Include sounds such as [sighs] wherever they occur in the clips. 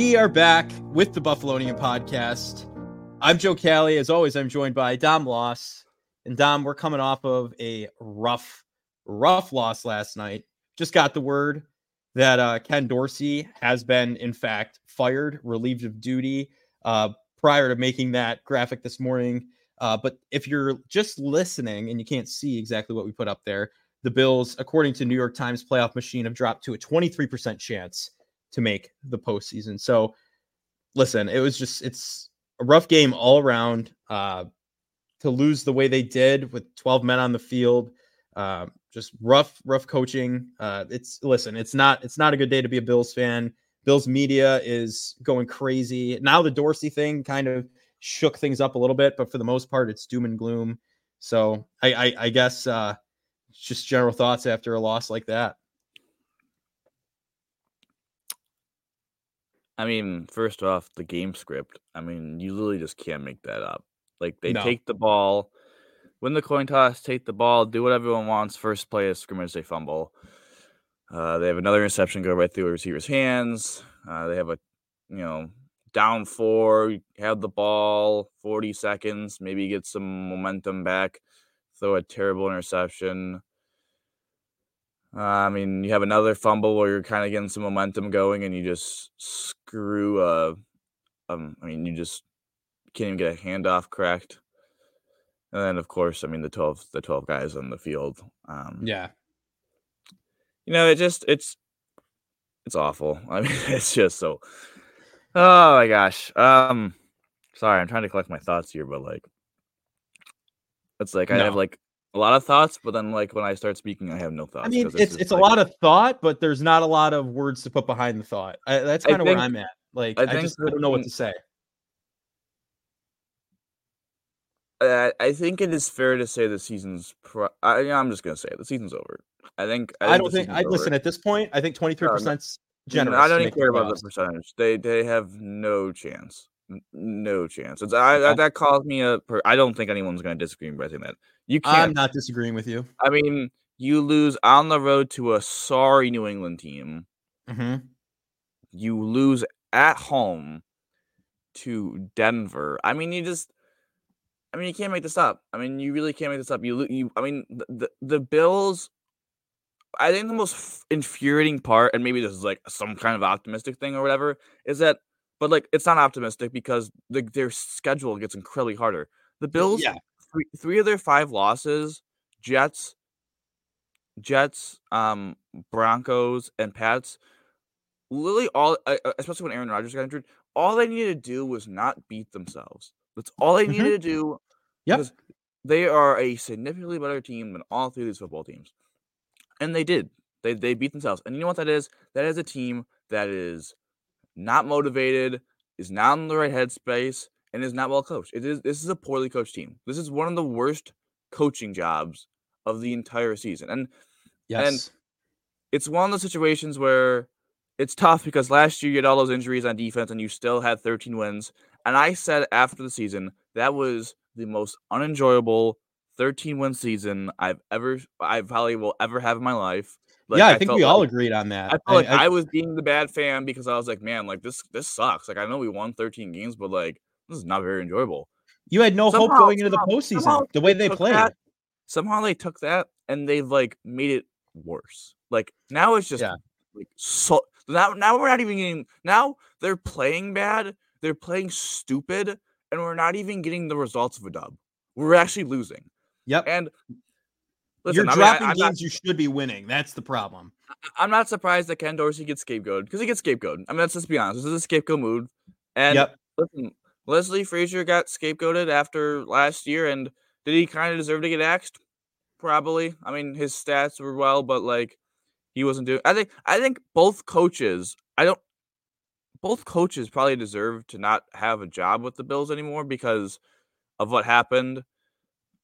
We are back with the Buffalonian podcast. I'm Joe Cali. As always, I'm joined by Dom Loss. And Dom, we're coming off of a rough, rough loss last night. Just got the word that uh, Ken Dorsey has been, in fact, fired, relieved of duty uh, prior to making that graphic this morning. Uh, but if you're just listening and you can't see exactly what we put up there, the Bills, according to New York Times playoff machine, have dropped to a 23% chance to make the postseason. So listen, it was just it's a rough game all around. Uh, to lose the way they did with 12 men on the field, uh, just rough, rough coaching. Uh, it's listen, it's not it's not a good day to be a Bills fan. Bills media is going crazy now. The Dorsey thing kind of shook things up a little bit, but for the most part, it's doom and gloom. So I, I, I guess uh, just general thoughts after a loss like that. I mean, first off, the game script. I mean, you literally just can't make that up. Like they no. take the ball, win the coin toss, take the ball, do what everyone wants. First play is scrimmage, they fumble. Uh, they have another interception go right through a receiver's hands. Uh, they have a, you know, down four, have the ball, 40 seconds, maybe get some momentum back, throw a terrible interception. Uh, I mean, you have another fumble where you're kind of getting some momentum going, and you just screw. Uh, um, I mean, you just can't even get a handoff correct. And then, of course, I mean the twelve, the twelve guys on the field. Um, yeah, you know, it just it's it's awful. [laughs] I mean, it's just so. Oh my gosh. Um, sorry, I'm trying to collect my thoughts here, but like, it's like no. I have like a lot of thoughts, but then like when I start speaking, I have no thoughts. I mean, it's it's, a lot of thought, but there's not a lot of words to put behind the thought. I, that's kind of where I'm at. Like I, I just I don't know what to say. I, I think it is fair to say the season's. Pro- I, am just gonna say it, the season's over. I think. I, think don't think. I listen at this point. I think 23 percent generous. I don't even care about the percentage. They they have no chance. No chance. It's, I, that calls me a. Per, I don't think anyone's going to disagree with saying that. You can't. I'm not disagreeing with you. I mean, you lose on the road to a sorry New England team. Mm-hmm. You lose at home to Denver. I mean, you just. I mean, you can't make this up. I mean, you really can't make this up. You, you. I mean, the the, the Bills. I think the most infuriating part, and maybe this is like some kind of optimistic thing or whatever, is that but like it's not optimistic because the, their schedule gets incredibly harder. The Bills, yeah. Three, three of their five losses, Jets, Jets, um, Broncos, and Pats. Literally all, especially when Aaron Rodgers got injured, all they needed to do was not beat themselves. That's all they needed mm-hmm. to do. Yeah, they are a significantly better team than all three of these football teams, and they did. They they beat themselves, and you know what that is? That is a team that is not motivated, is not in the right headspace, and is not well coached. It is this is a poorly coached team. This is one of the worst coaching jobs of the entire season. And yes. and it's one of those situations where it's tough because last year you had all those injuries on defense and you still had 13 wins. And I said after the season that was the most unenjoyable 13 win season I've ever I probably will ever have in my life. Like, yeah, I, I think we like, all agreed on that. I felt like I, I, was being the bad fan because I was like, man, like this this sucks. Like I know we won 13 games, but like this is not very enjoyable. You had no somehow, hope going into the postseason. The way they played. That, somehow they took that and they've like made it worse. Like now it's just yeah. like so now now we're not even getting now they're playing bad, they're playing stupid, and we're not even getting the results of a dub. We're actually losing. Yep. And Listen, You're I dropping I, games not, you should be winning. That's the problem. I'm not surprised that Ken Dorsey gets scapegoated because he gets scapegoated. I mean, let's just be honest. This is a scapegoat mood. And yep. listen, Leslie Frazier got scapegoated after last year, and did he kind of deserve to get axed? Probably. I mean, his stats were well, but like he wasn't doing. I think. I think both coaches. I don't. both coaches probably deserve to not have a job with the Bills anymore because of what happened,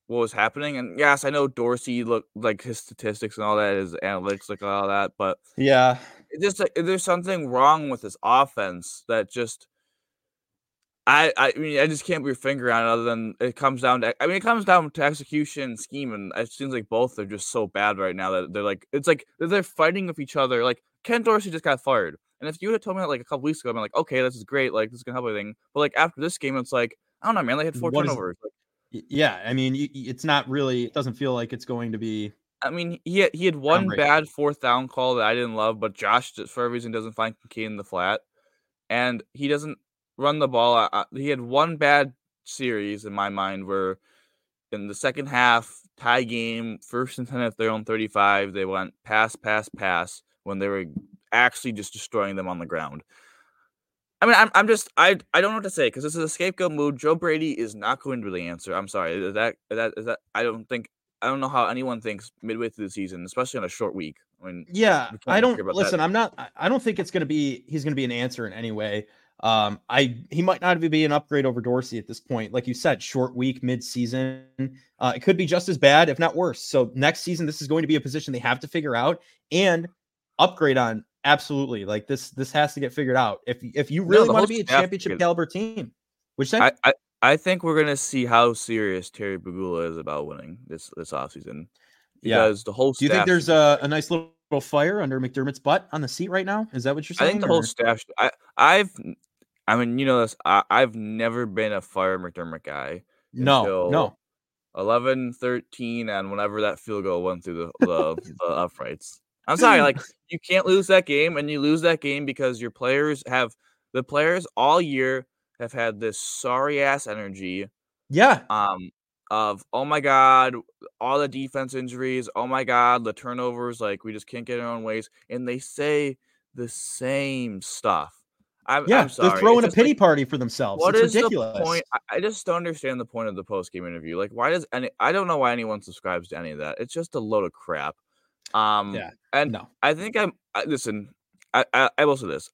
what was happening. And yes, I know Dorsey looked like his statistics and all that, his analytics, like all that, but yeah, it just like, there's something wrong with this offense that just. I, I mean I just can't put your finger on it other than it comes down to I mean it comes down to execution scheme and it seems like both are just so bad right now that they're like it's like they're fighting with each other like Ken Dorsey just got fired and if you had told me that like a couple weeks ago, I'm like, okay, this is great. Like, this is gonna help everything. But like after this game, it's like, I don't know, man. They had four what turnovers. Is, like, yeah, I mean, it's not really. It doesn't feel like it's going to be. I mean, he had, he had one bad fourth down call that I didn't love, but Josh, for a reason, doesn't find Kincaid in the flat, and he doesn't run the ball. I, he had one bad series in my mind where in the second half tie game, first and ten at their own thirty-five, they went pass, pass, pass when they were actually just destroying them on the ground. I mean, I'm, I'm just I I don't know what to say because this is a scapegoat move. Joe Brady is not going to really answer. I'm sorry. Is that is that is that I don't think I don't know how anyone thinks midway through the season, especially on a short week. I mean, yeah, I don't listen. That. I'm not. I don't think it's going to be. He's going to be an answer in any way. Um, I he might not be an upgrade over Dorsey at this point. Like you said, short week, mid season. Uh, it could be just as bad, if not worse. So next season, this is going to be a position they have to figure out and upgrade on absolutely. Like this, this has to get figured out. If if you really no, want to be a championship caliber team, which I, I I think we're gonna see how serious Terry Pegula is about winning this this offseason. Because yeah. the whole Do you think there's a, a nice little fire under McDermott's butt on the seat right now? Is that what you're saying? I think the or? whole staff. I I've I mean you know this. I, I've never been a fire McDermott guy. No, no. 11 13 and whenever that field goal went through the, the, [laughs] the uprights I'm sorry, like you can't lose that game, and you lose that game because your players have the players all year have had this sorry ass energy. Yeah. Um. Of oh my god, all the defense injuries. Oh my god, the turnovers. Like we just can't get our own ways, and they say the same stuff. I'm, yeah, I'm they're throwing a pity like, party for themselves. What it's is ridiculous. the point? I just don't understand the point of the post game interview. Like, why does any? I don't know why anyone subscribes to any of that. It's just a load of crap. Um, yeah, and no, I think I'm. I, listen, I, I, I will say this: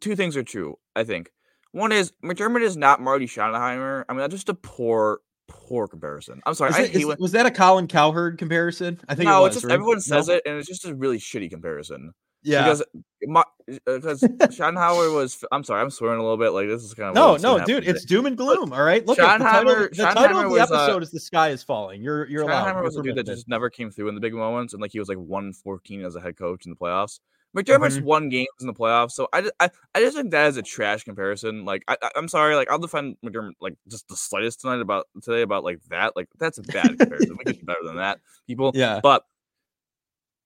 two things are true. I think one is McDermott is not Marty Schottenheimer. I mean, that's just a poor, poor comparison. I'm sorry. Is, it, is, when, was that a Colin Cowherd comparison? I think no. It was, it's just right? everyone says no. it, and it's just a really shitty comparison. Yeah, because my, because [laughs] Schottenheimer was. I'm sorry, I'm swearing a little bit. Like this is kind of no, no, dude. It's doom and gloom. All right, look. Schottenheimer, the title, the title of the was, uh, episode uh, is "The Sky Is Falling." You're you're Schottenheimer allowed. was a dude that just never came through in the big moments, and like he was like one fourteen as a head coach in the playoffs. McDermott's mm-hmm. won games in the playoffs, so I, I I just think that is a trash comparison. Like I, am sorry, like I'll defend McDermott like just the slightest tonight about today about like that. Like that's a bad [laughs] comparison. we could be better than that, people. Yeah, but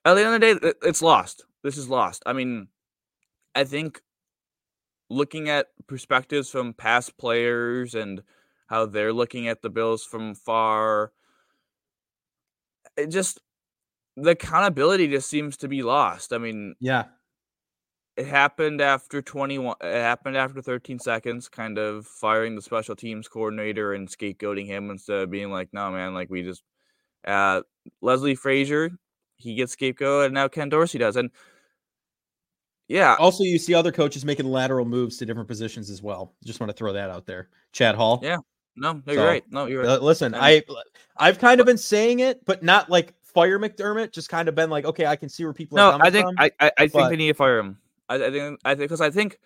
at the end of the day, it's lost. This is lost. I mean, I think looking at perspectives from past players and how they're looking at the Bills from far, it just the accountability just seems to be lost. I mean, yeah, it happened after 21 it happened after 13 seconds kind of firing the special teams coordinator and scapegoating him instead of being like no man like we just uh leslie frazier he gets scapegoat and now ken dorsey does and yeah. Also, you see other coaches making lateral moves to different positions as well. Just want to throw that out there. Chad Hall. Yeah. No, you're so, right. No, you're right. Uh, listen, I I've kind of been saying it, but not like fire McDermott. Just kind of been like, okay, I can see where people. Are. No, I think from, I I, I think they need to fire him. I, I think I think because I think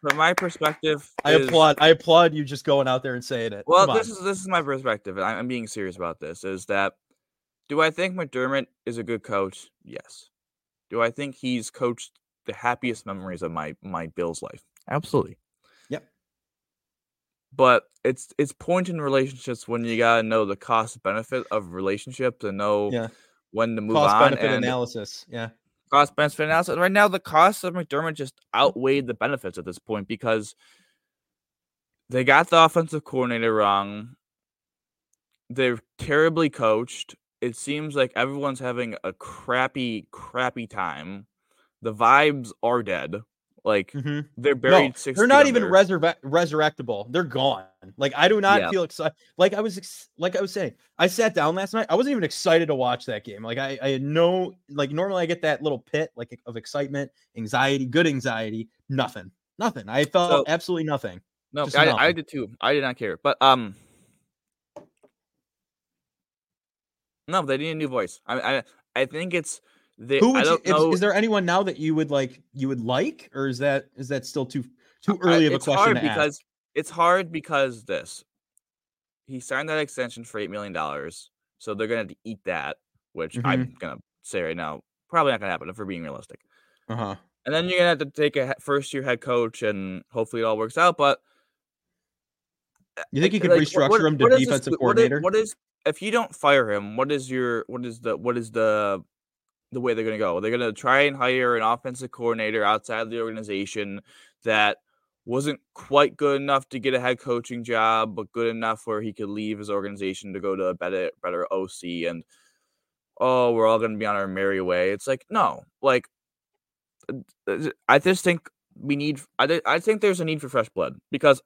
from my perspective, I is, applaud. I applaud you just going out there and saying it. Well, this is this is my perspective, and I'm being serious about this. Is that do I think McDermott is a good coach? Yes. Do I think he's coached the happiest memories of my my Bills life. Absolutely. Yep. But it's it's point in relationships when you gotta know the cost benefit of relationships and know yeah. when to move cost on. Cost benefit analysis. Yeah. Cost benefit analysis. Right now, the costs of McDermott just mm. outweighed the benefits at this point because they got the offensive coordinator wrong. They're terribly coached. It seems like everyone's having a crappy, crappy time the vibes are dead. Like mm-hmm. they're buried. No, they're not even resurre- resurrectable. They're gone. Like I do not yeah. feel excited. Like I was, ex- like I was saying, I sat down last night. I wasn't even excited to watch that game. Like I, I had no, like normally I get that little pit like of excitement, anxiety, good anxiety. Nothing. Nothing. I felt so, absolutely nothing. No, I, I did too. I did not care. But um, no, they need a new voice. I I I think it's the. Who would you, is, is, there anyone now that you would like you would like, or is that is that still too too early I, of a question hard to because ask? it's hard because this he signed that extension for eight million dollars, so they're gonna eat that, which mm-hmm. I'm gonna say right now probably not gonna happen if we're being realistic. Uh huh. And then you're gonna have to take a first year head coach, and hopefully it all works out. But you think you could like, restructure what, him to defensive this, coordinator? What is, what is if you don't fire him? What is your what is the what is the the way they're gonna go? They're gonna try and hire an offensive coordinator outside the organization that wasn't quite good enough to get a head coaching job, but good enough where he could leave his organization to go to a better better OC and oh, we're all gonna be on our merry way. It's like, no, like I just think we need I I think there's a need for fresh blood because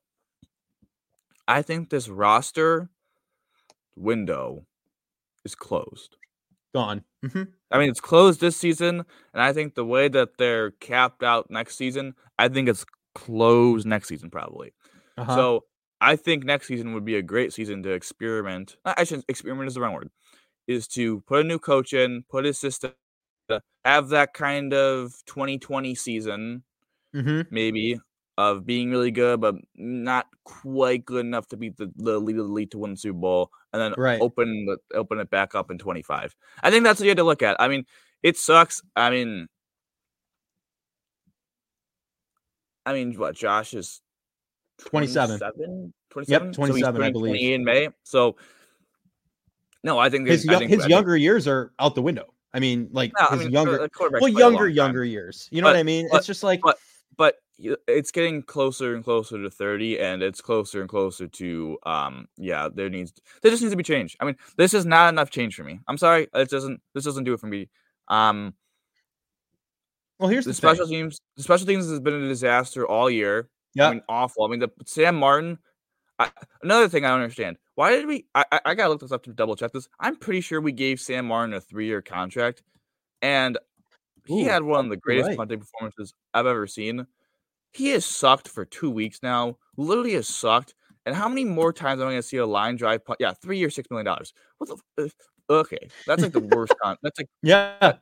I think this roster window is closed. Gone. Mm-hmm. I mean, it's closed this season, and I think the way that they're capped out next season, I think it's closed next season probably. Uh-huh. So I think next season would be a great season to experiment. I shouldn't experiment is the wrong word. Is to put a new coach in, put his system, have that kind of 2020 season, mm-hmm. maybe of being really good, but not quite good enough to beat the, the lead of the league to win the Super Bowl, and then right. open the, open it back up in 25. I think that's what you had to look at. I mean, it sucks. I mean, I mean, what Josh is 27. 27? 27? Yep, 27, so I believe. in May. So, no, I think his, I think, his I younger think, years are out the window. I mean, like no, his I mean, younger, uh, well, younger, younger years. You know but, what I mean? But, it's just like, but but it's getting closer and closer to 30 and it's closer and closer to um yeah there needs there just needs to be change. I mean this is not enough change for me. I'm sorry it doesn't this doesn't do it for me. Um well here's the, the special thing. teams the special teams has been a disaster all year. Yeah. i mean awful. I mean the sam martin I, another thing i don't understand why did we I, I gotta look this up to double check this. I'm pretty sure we gave sam martin a three-year contract and he Ooh, had one of the greatest right. punting performances I've ever seen. He has sucked for two weeks now. Literally has sucked. And how many more times am I going to see a line drive punt? Yeah, three years, six million dollars. What the? F- uh, okay, that's like the worst. [laughs] con- that's like yeah.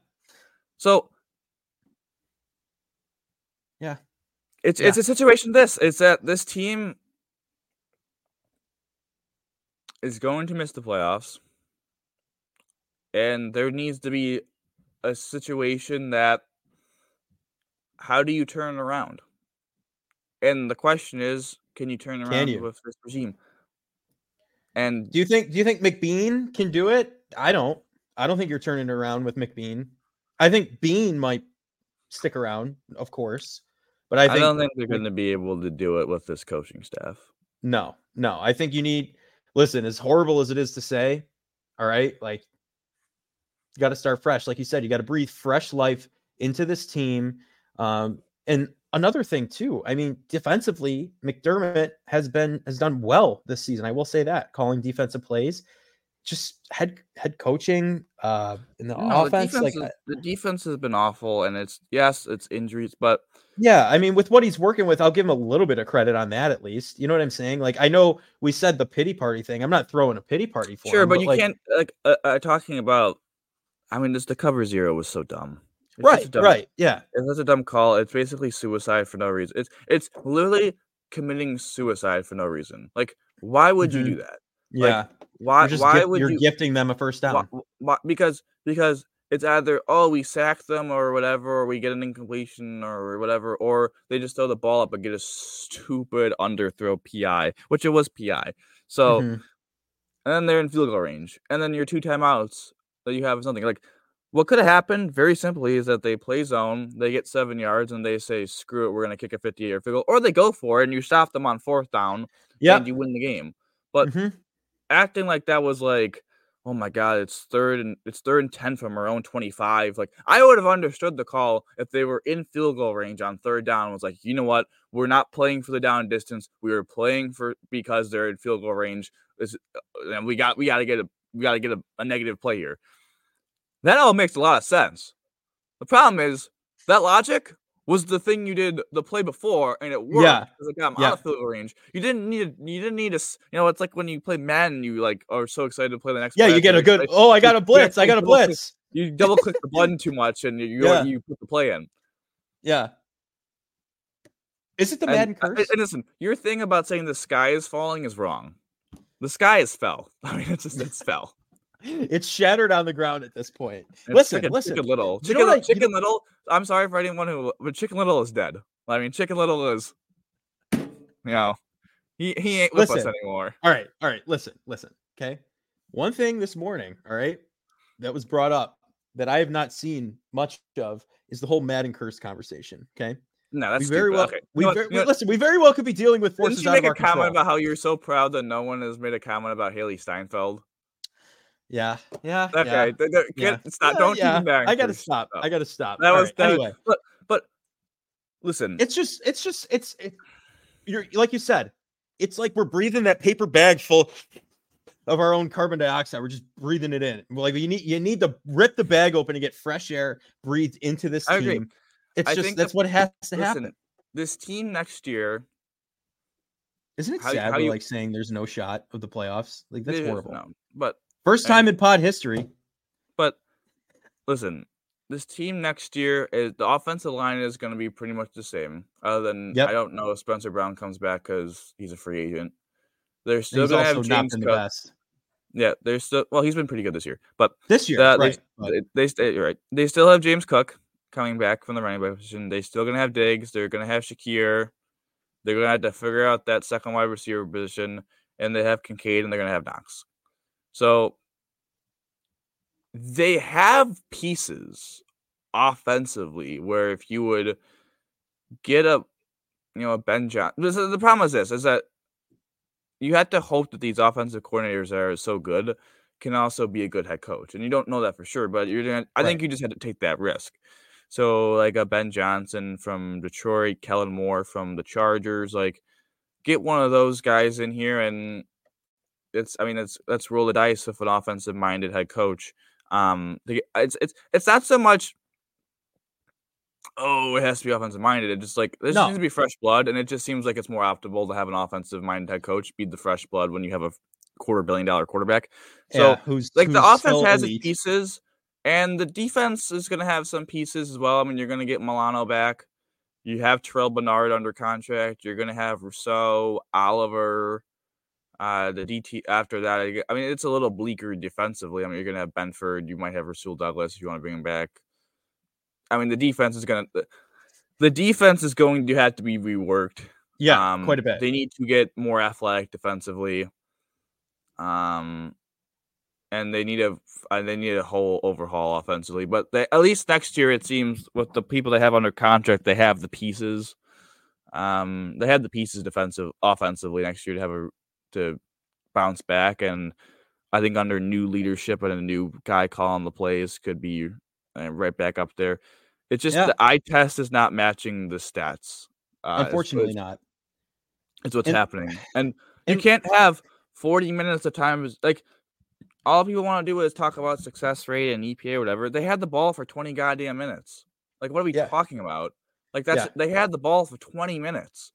So yeah, it's yeah. it's a situation. This it's that this team is going to miss the playoffs, and there needs to be a situation that how do you turn around? And the question is, can you turn around you? with this regime? And do you think do you think McBean can do it? I don't. I don't think you're turning around with McBean. I think Beane might stick around, of course, but I, think, I don't think they're going to be able to do it with this coaching staff. No, no. I think you need. Listen, as horrible as it is to say, all right, like you got to start fresh. Like you said, you got to breathe fresh life into this team. Um, and another thing too, I mean, defensively, McDermott has been has done well this season. I will say that calling defensive plays, just head head coaching uh in the no, offense. The like is, the defense has been awful, and it's yes, it's injuries, but yeah, I mean, with what he's working with, I'll give him a little bit of credit on that at least. You know what I'm saying? Like, I know we said the pity party thing. I'm not throwing a pity party for sure, him, but, but you like, can't like uh, uh, talking about I mean, just the cover zero was so dumb. It's right, dumb, right, yeah. It's such a dumb call. It's basically suicide for no reason. It's it's literally committing suicide for no reason. Like, why would mm-hmm. you do that? Yeah. Like, why? Why gift, would you're you gifting them a first down? Why, why, because because it's either oh we sack them or whatever, or we get an incompletion or whatever, or they just throw the ball up and get a stupid underthrow PI, which it was PI. So, mm-hmm. and then they're in field goal range, and then your two timeouts that you have something like what could have happened very simply is that they play zone, they get seven yards, and they say, "Screw it, we're going to kick a 50 yard field goal," or they go for it and you stop them on fourth down, yeah, and you win the game. But mm-hmm. acting like that was like, oh my god, it's third and it's third and ten from our own 25. Like I would have understood the call if they were in field goal range on third down. Was like, you know what, we're not playing for the down distance. We were playing for because they're in field goal range. This, uh, and we got we got to get a we got to get a, a negative play here. That all makes a lot of sense. The problem is that logic was the thing you did the play before, and it worked Yeah. because it got him Yeah. out of field range. You didn't need you didn't need a you know it's like when you play Madden, you like are so excited to play the next. Yeah, you get a good. play. Oh, I got a blitz. I got a blitz. You double click the button [laughs] too much, and you you, Yeah. you put the play in. Yeah. Is it the Madden and- curse? And listen, your thing about saying the sky is falling is wrong. The sky is fell. [laughs] I mean, it's just it's fell. It's shattered on the ground at this point. It's Listen, Chicken, listen. Chicken Little. You know Chicken, you Chicken Little. I'm sorry for anyone who, but Chicken Little is dead. I mean, Chicken Little is, you know, he he ain't with us anymore. All right, all right. Listen, listen. Okay. One thing this morning, all right, that was brought up that I have not seen much of is the whole Madden curse conversation. Okay. No, that's we very stupid. well. Okay. We you know very, you know listen. We very well could be dealing with Didn't forces you out make a comment about how you're so proud that no one has made a comment about Hailee Steinfeld? Yeah, yeah. Okay, yeah. th- th- yeah. get- stop. Oh, yeah, Don't yeah, keep back. I gotta stop. Oh. I gotta stop. That All was right, that, anyway. But but listen, It's just, it's just, it's, it, you're like you said, it's like we're breathing that paper bag full of our own carbon dioxide. We're just breathing it in. Like you need, you need to rip the bag open and get fresh air breathed into this I team. agree. It's I just think that's the- what has to listen, happen. this team next year. Isn't it how- sad? how we're you- like saying there's no shot of the playoffs. Like that's it is- horrible. no, but First time in pod history. But listen, this team next year is the offensive line is going to be pretty much the same. Other than Yep. I don't know if Spencer Brown comes back because he's a free agent. They're still going to have James the Cook. best Yeah, they're still well. He's been pretty good this year, but this year. uh, right. they, they they stay you're right. They still have James Cook coming back from the running back position. They still going to have Diggs. They're going to have Shakir. They're going to have to figure out that second wide receiver position, and they have Kincaid, and they're going to have Knox. So they have pieces offensively where if you would get a you know a Ben John the problem is this is that you have to hope that these offensive coordinators that are so good can also be a good head coach and you don't know that for sure but you're gonna I think you just had to take that risk. So like a Ben Johnson from Detroit Kellen Moore from the Chargers like get one of those guys in here and it's I mean it's let's roll the dice with an offensive minded head coach um it's it's it's not so much oh it has to be offensive minded it just like there No. needs to be fresh blood and it just seems like it's more optimal to have an offensive minded head coach be the fresh blood when you have a quarter billion dollar quarterback so yeah, who's like the offense has its pieces and the defense is going to have some pieces as well i mean you're going to get milano back you have Terrell Bernard under contract. You're going to have Rousseau, Oliver, uh, the DT after that. I I mean, it's a little bleaker defensively. I mean, you're going to have Benford. You might have Rasul Douglas if you want to bring him back. I mean, the defense is going to the defense is going to have to be reworked. Yeah, Um, quite a bit. They need to get more athletic defensively. Um, and they need a and they need a whole overhaul offensively. But they, at least next year, it seems with the people they have under contract, they have the pieces. Um, they have the pieces defensive offensively next year to have a to bounce back, and I think under new leadership and a new guy calling the plays could be uh, right back up there. It's just Yeah. the eye test is not matching the stats. Uh, Unfortunately, it's, not. it's what's And- happening, and you and- can't have forty minutes of time. is- Like all people want to do is talk about success rate and EPA or whatever. They had the ball for twenty goddamn minutes. Like what are we Yeah. talking about? Like that's Yeah. they had the ball for twenty minutes.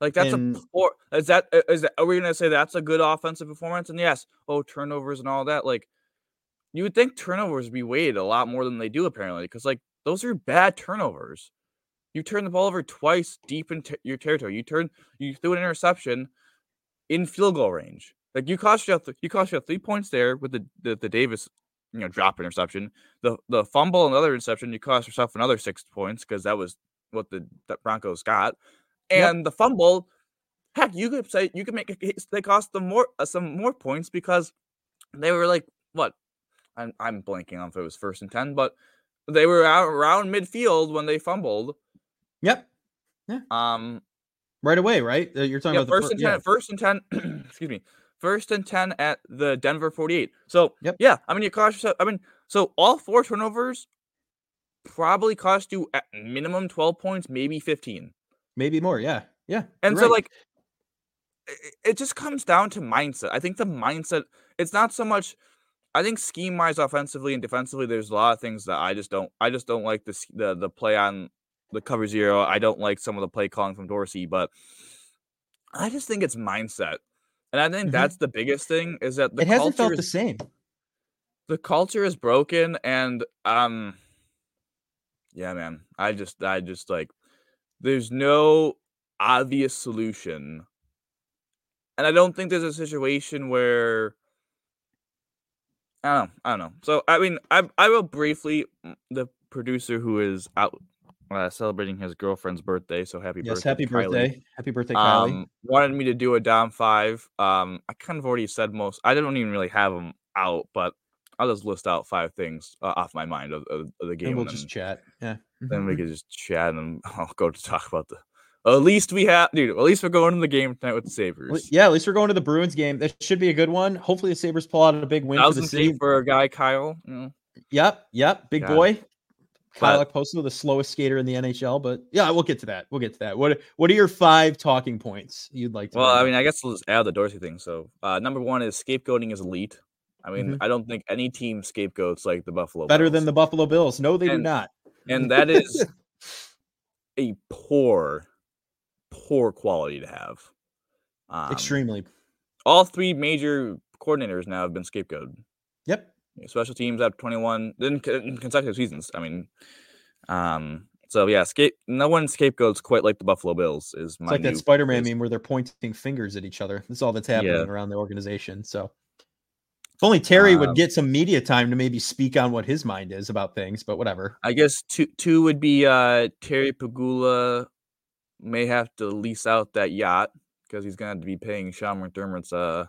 Like that's And- a poor. Is that is that? Are we gonna say that's a good offensive performance? And yes, oh turnovers and all that. Like you would think turnovers would be weighted a lot more than they do apparently, because like those are bad turnovers. You turn the ball over twice deep into your territory. You turn you threw an interception in field goal range. Like you cost you you cost you three points there with the, the the Davis you know drop interception. The the fumble and the other interception, you cost yourself another six points because that was what the Broncos got. Yep. And the fumble, heck, you could say you could make a case they cost them more uh, some more points because they were like what I'm I'm blanking on if it was first and ten, but they were out around midfield when they fumbled. Yep. Yeah. Um, Right away, right? Uh, You're talking yeah, about the first fir- and ten, first and ten. [clears throat] excuse me, first and ten at the Denver forty-eight. So Yep. yeah, I mean you cost yourself. I mean, so all four turnovers probably cost you at minimum twelve points, maybe fifteen. Maybe more. Yeah, yeah. And so right. like it just comes down to mindset. I think the mindset it's not so much I think scheme wise offensively and defensively there's a lot of things that I just don't I just don't like the the the play on the cover zero. I don't like some of the play calling from Dorsey, but I just think it's mindset. And I think mm-hmm. that's the biggest thing is that the it hasn't felt is, the same. The culture is broken, and um, yeah, man. I just, I just like, there's no obvious solution, and I don't think there's a situation where I don't know. I don't know. So I mean, I I will briefly mm, the producer who is out uh, celebrating his girlfriend's birthday. So happy yes, birthday! happy birthday! Happy birthday, Kylie. Um, wanted me to do a Dom five. Um, I kind of already said most. I don't even really have them out, but I'll just list out five things uh, off my mind of, of, of the game. And we'll and just chat. Yeah. Then we mm-hmm. can just chat, and [laughs] I'll go to talk about the at least we have, dude. At least we're going to the game tonight with the Sabres. Yeah, at least we're going to the Bruins game. That should be a good one. Hopefully, the Sabres pull out a big win for the city. for a guy, Kyle. Yep, yep, big boy. Kyle Okposo, the slowest skater in the NHL, but yeah, we'll get to that. We'll get to that. What What are your five talking points you'd like to? Well, I mean, I guess let's add the Dorsey thing. So, uh, number one is scapegoating is elite. I mean, mm-hmm. I don't think any team scapegoats like the Buffalo. Better Bills. than the Buffalo Bills. No, they and, do not. And that is [laughs] a poor poor quality to have. Um, Extremely. All three major coordinators now have been scapegoated. Yep. Special teams have 21 in consecutive seasons. I mean, um, so yeah, scape. No one scapegoats quite like the Buffalo Bills. Is my it's like that Spider-Man meme where they're pointing fingers at each other. That's all that's happening yeah. around the organization. So if only Terry um, would get some media time to maybe speak on what his mind is about things, but whatever. I guess two two would be uh Terry Pegula may have to lease out that yacht because he's going to be paying Sean McDermott's uh,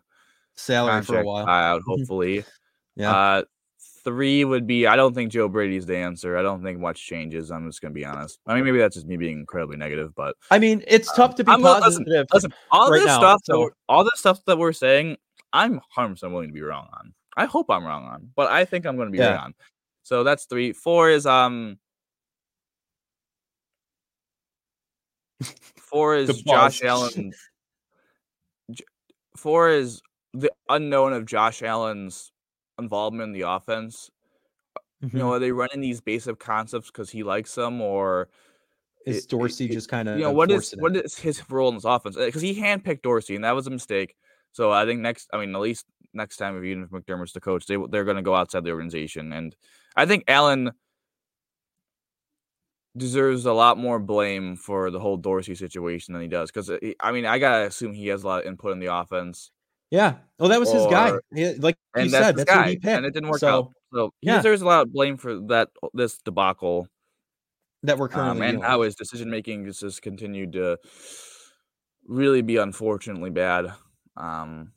salary for a while. Out, [laughs] hopefully. yeah. Uh, three would be I don't think Joe Brady's the answer. I don't think much changes. I'm just gonna be honest. I mean, maybe that's just me being incredibly negative, but I mean, it's um, tough to be I'm, positive. Listen, listen, all right this now, stuff, so... that all this stuff that we're saying, I'm 100 percent willing to be wrong on. I hope I'm wrong on, but I think I'm going to be yeah. right on. So that's three. Four is um Four is Josh Allen. [laughs] Four is the unknown of Josh Allen's involvement in the offense. Mm-hmm. You know, mm-hmm. are they running these basic concepts because he likes them, or is Dorsey it, just kind of you know what is it? what is his role in this offense? Because he handpicked Dorsey, and that was a mistake. So I think next, I mean, at least next time, if even if McDermott's the coach, they they're going to go outside the organization, and I think Allen deserves a lot more blame for the whole Dorsey situation than he does. Because uh, I mean, I gotta assume he has a lot of input in the offense. Yeah. Well, that was or, his guy. He, like you that's said, that's guy, he picked. and it didn't work so, out. So he yeah. deserves a lot of blame for that this debacle that we're currently um, and how his decision making just, just continued to really be unfortunately bad. Um,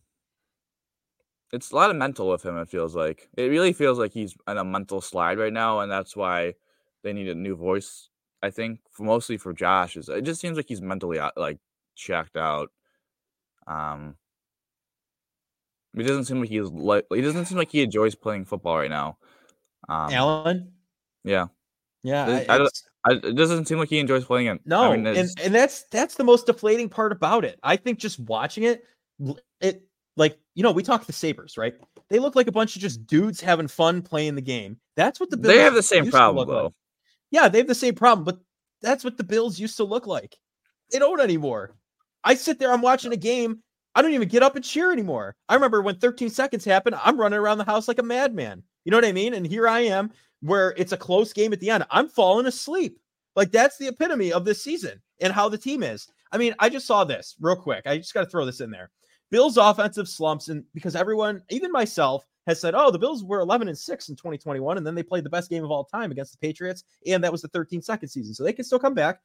it's a lot of mental with him. It feels like it really feels like he's on a mental slide right now, and that's why they need a new voice. I think for, mostly for Josh is it just seems like he's mentally like checked out. Um, it doesn't seem like he's like he doesn't seem like he enjoys playing football right now. Um, Allen, yeah, yeah, it, I, I, it doesn't seem like he enjoys playing it. No, I mean, and and that's that's the most deflating part about it. I think just watching it, it like you know we talk the Sabres, right? They look like a bunch of just dudes having fun playing the game. That's what the Bills they have the same problem though. Like. Yeah, they have the same problem, but that's what the Bills used to look like. They don't anymore. I sit there, I'm watching a game. I don't even get up and cheer anymore. I remember when 13 seconds happened, I'm running around the house like a madman. You know what I mean? And here I am, where it's a close game at the end. I'm falling asleep. Like that's the epitome of this season and how the team is. I mean, I just saw this real quick. I just got to throw this in there. Bills offensive slumps, and because everyone, even myself, has said, oh, the Bills were 11 and 6 in 2021, and then they played the best game of all time against the Patriots, and that was the 13 second season. So they can still come back.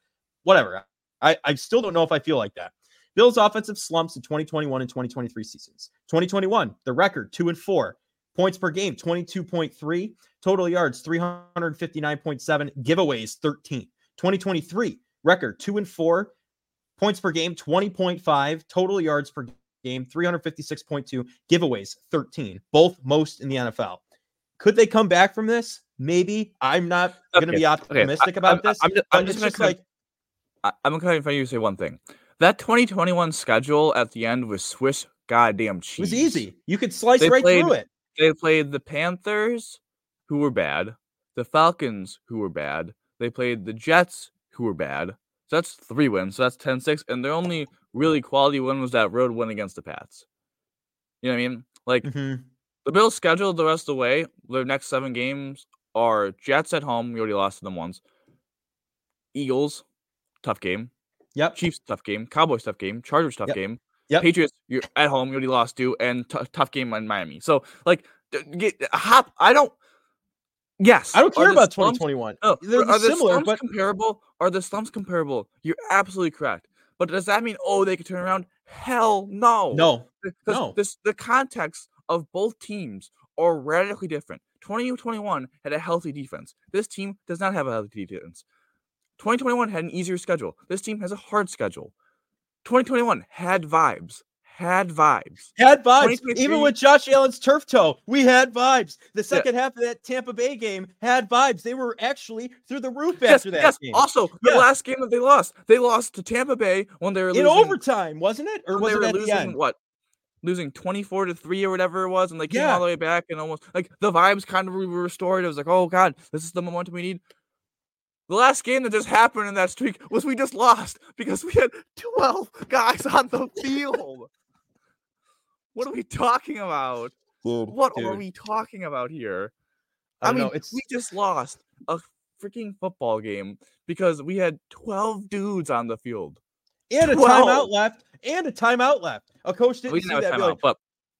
Whatever. I, I still don't know if I feel like that. Bills offensive slumps in 2021 and 2023 seasons. 2021, the record two and four. Points per game, 22.3. Total yards, 359.7. Giveaways, 13. 2023, record two and four. Points per game, 20.5. Total yards per game, 356.2 giveaways, 13, both most in the NFL. Could they come back from this? Maybe. I'm not okay. going to be optimistic okay. about I, this. I'm, just, I'm just, just like I'm going to you say one thing. That 2021 schedule at the end was Swiss goddamn cheese. It was easy. You could slice they right played, through it. They played the Panthers, who were bad, the Falcons, who were bad. They played the Jets, who were bad. So that's three wins. So that's 10 6. And their only really quality win was that road win against the Pats. You know what I mean? Like mm-hmm. the Bills scheduled the rest of the way. Their next seven games are Jets at home. We already lost to them once. Eagles, tough game. Yep. Chiefs, tough game. Cowboys, tough game. Chargers, tough yep. game. Yep. Patriots, you're at home. You already lost to, and t- tough game in Miami. So like, get hop. I don't. Yes, I don't care about 2021. Oh, They're are the similar, but comparable. Are the slumps comparable? You're absolutely correct. But does that mean oh they could turn around? Hell no. No. Because no. this the context of both teams are radically different. 2021 had a healthy defense. This team does not have a healthy defense. 2021 had an easier schedule. This team has a hard schedule. 2021 had vibes had vibes. Had vibes. Even with Josh Allen's turf toe, we had vibes. The second yeah. half of that Tampa Bay game had vibes. They were actually through the roof yes, after that yes. game. Also, the yeah. last game that they lost, they lost to Tampa Bay when they were losing, in overtime, wasn't it? Or was it at losing? What? Losing 24 to 3 or whatever it was, and they came yeah. all the way back and almost like the vibes kind of were restored. It was like, oh God, this is the momentum we need. The last game that just happened in that streak was we just lost because we had 12 guys on the field. What are we talking about? Dude, what dude. are we talking about here? I, I mean, know, it's... we just lost a freaking football game because we had 12 dudes on the field. And 12. a timeout left. And a timeout left. A coach didn't we didn't see that. Timeout, like, but...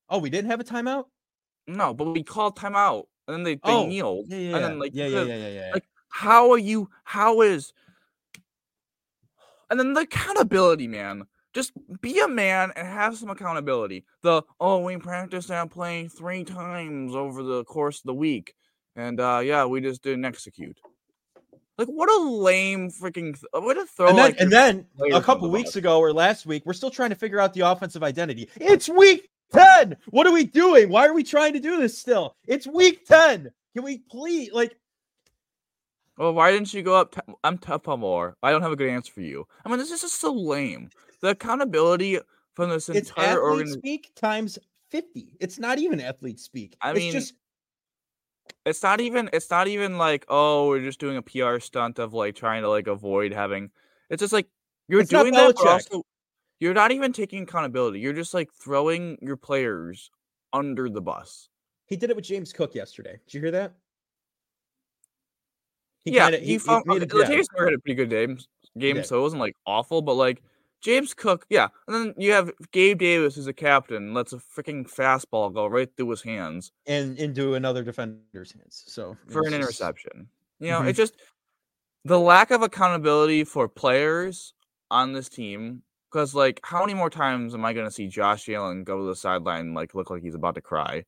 Oh, we didn't have a timeout? No, but we called timeout. And then they, they oh, kneeled. Yeah, yeah, and then like yeah, yeah, yeah, yeah, yeah. Like, how are you? How is? And then the accountability, man just be a man and have some accountability. The oh, we practiced that play three times over the course of the week, and uh yeah, we just didn't execute. Like what a lame freaking th- what a throw! And then, like, and then a couple weeks ago or last week, we're still trying to figure out the offensive identity. It's week ten. What are we doing? Why are we trying to do this still? It's week ten. Can we please like? Well, why didn't you go up? i I'm tough more. I don't have a good answer for you. I mean, this is just so lame the accountability from this it's entire athlete speak times 50 it's not even athlete speak. I it's mean just it's not even it's not even like oh we're just doing a pr stunt of like trying to like avoid having it's just like you're it's doing that also you're not even taking accountability. You're just like throwing your players under the bus. He did it with james cook yesterday. Did you hear that? He yeah, kinda, he, he, found, he made, yeah. had a pretty good game, game so it wasn't like awful, but like James Cook, yeah. And then you have Gabe Davis who's a captain, lets a freaking fastball go right through his hands. And into another defender's hands. So for an just... interception. You know, mm-hmm. it's just the lack of accountability for players on this team. Because like how many more times am I gonna see Josh Allen go to the sideline like look like he's about to cry?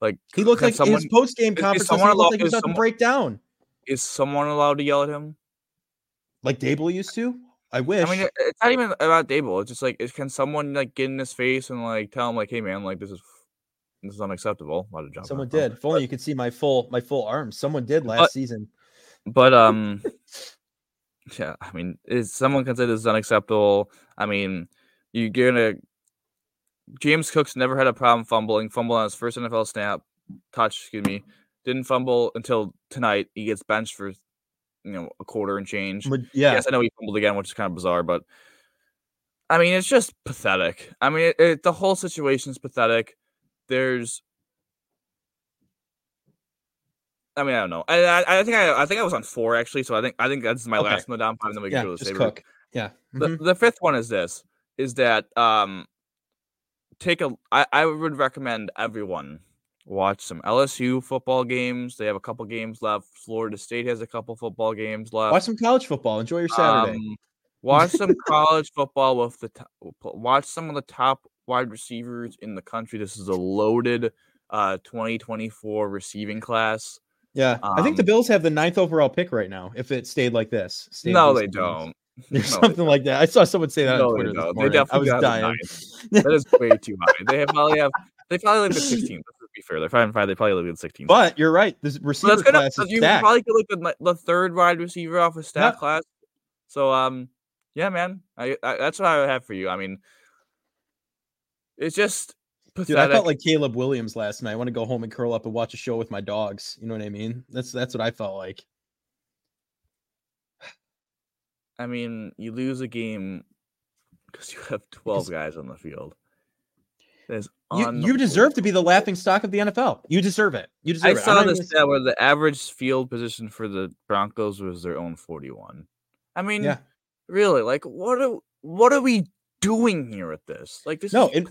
Like he looked like someone, his post game conference. He looked like he was about someone, to break down. Is someone allowed to yell at him? Like Daboll used to? I wish. I mean, it's not even about Daboll. It's just like, can someone like get in his face and like tell him like, "Hey, man, like this is this is unacceptable." A job. Someone did. If only you could see my full my full arms. Someone did last but, season. But um, [laughs] yeah. I mean, is someone consider this is unacceptable? I mean, you're gonna. James Cook's never had a problem fumbling. Fumble on his first NFL snap, touch. Excuse me. Didn't fumble until tonight. He gets benched for you know a quarter and change. But, yeah, yes, I know he fumbled again, which is kind of bizarre, but I mean it's just pathetic. I mean it, it, the whole situation is pathetic. There's, I mean I don't know. I, I, I think I I think I was on four actually, so I think I think that's my okay. last one down five. And then we yeah, can go to the Cook. Yeah. Mm-hmm. The the fifth one is this: is that um take a I, I would recommend everyone watch some LSU football games. They have a couple games left. Florida State has a couple football games left. Watch some college football. Enjoy your Saturday. Um, watch some [laughs] college football with the top, watch some of the top wide receivers in the country. This is a loaded uh 2024 receiving class. Yeah, um, I think the um, Bills have the ninth overall pick right now. If it stayed like this, stayed no, they don't. [laughs] no, something like that. I saw someone say that no, on Twitter. They, they definitely I was dying. that is way too high. They have probably have they probably like the [laughs] 16th be fair. They're five and five. They probably live in 16. But you're right. This receiver so gonna, class is you stacked. probably get like the, the third wide receiver off a of stat class. So um, yeah, man, I, I, that's what I would have for you. I mean, it's just pathetic. Dude, I felt like Caleb Williams last night. I want to go home and curl up and watch a show with my dogs. You know what I mean? That's that's what I felt like. I mean, you lose a game because you have 12 guys on the field. You, you deserve to be the laughing stock of the NFL. You deserve it. You deserve I it. saw this stat where the average field position for the Broncos was their own 41. I mean, yeah. really, like what are what are we doing here with this? Like this No, and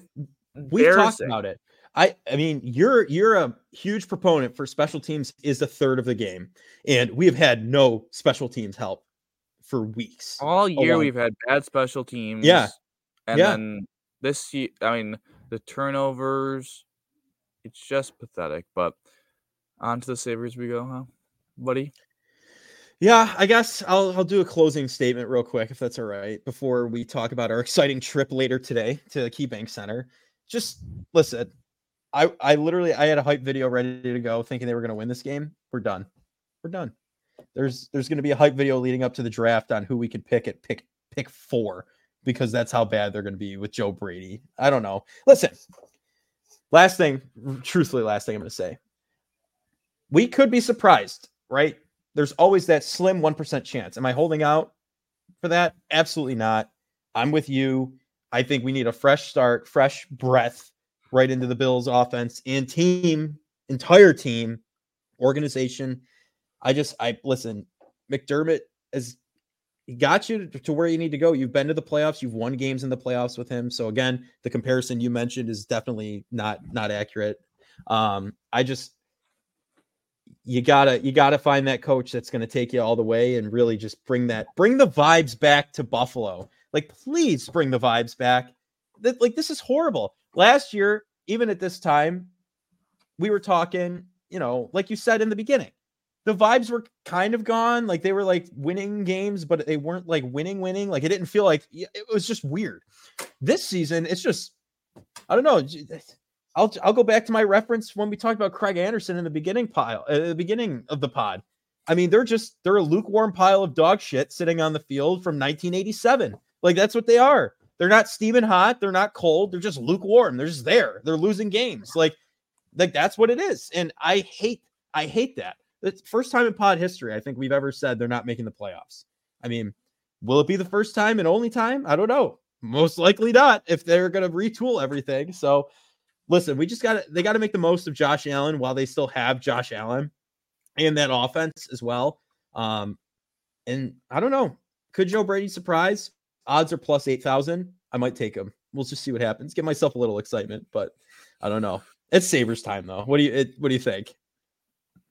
we've talked about it. I I mean, you're you're a huge proponent for special teams is a third of the game. And we have had no special teams help for weeks. All year we've had bad special teams. Yeah. And yeah. then this year, I mean, the turnovers, it's just pathetic. But on to the Sabres we go, huh, buddy? Yeah, I guess I'll I'll do a closing statement real quick if that's all right before we talk about our exciting trip later today to the KeyBank Center. Just listen, I I literally I had a hype video ready to go thinking they were going to win this game. We're done. We're done. There's there's going to be a hype video leading up to the draft on who we can pick at pick pick 4 because that's how bad they're going to be with Joe Brady. I don't know. Listen, last thing, truthfully, last thing I'm going to say. We could be surprised, right? There's always that slim 1% chance. Am I holding out for that? Absolutely not. I'm with you. I think we need a fresh start, fresh breath right into the Bills offense and team, entire team, organization. I just, I listen, McDermott is he got you to where you need to go. You've been to the playoffs. You've won games in the playoffs with him. So again, the comparison you mentioned is definitely not not accurate. Um, I just you gotta you gotta find that coach that's gonna take you all the way and really just bring that bring the vibes back to Buffalo. Like, please bring the vibes back. That like this is horrible. Last year, even at this time, we were talking. You know, like you said in the beginning, the vibes were kind of gone. Like they were like winning games, but they weren't like winning, winning. Like it didn't feel like it was just weird. This season, it's just I don't know. I'll I'll go back to my reference when we talked about Craig Anderson in the beginning pile at the beginning of the pod. I mean, they're just they're a lukewarm pile of dog shit sitting on the field from 1987. Like that's what they are. They're not steaming hot. They're not cold. They're just lukewarm. They're just there. They're losing games. Like, like that's what it is. And I hate I hate that. It's first time in pod history I think we've ever said they're not making the playoffs. I mean, will it be the first time and only time? I don't know. Most likely not if they're going to retool everything. So, listen, we just got to they got to make the most of Josh Allen while they still have Josh Allen and that offense as well. Um, and I don't know. Could Joe Brady surprise? Odds are plus 8,000. I might take him. We'll just see what happens. Give myself a little excitement, but I don't know. It's Sabres time though. What do you it, what do you think?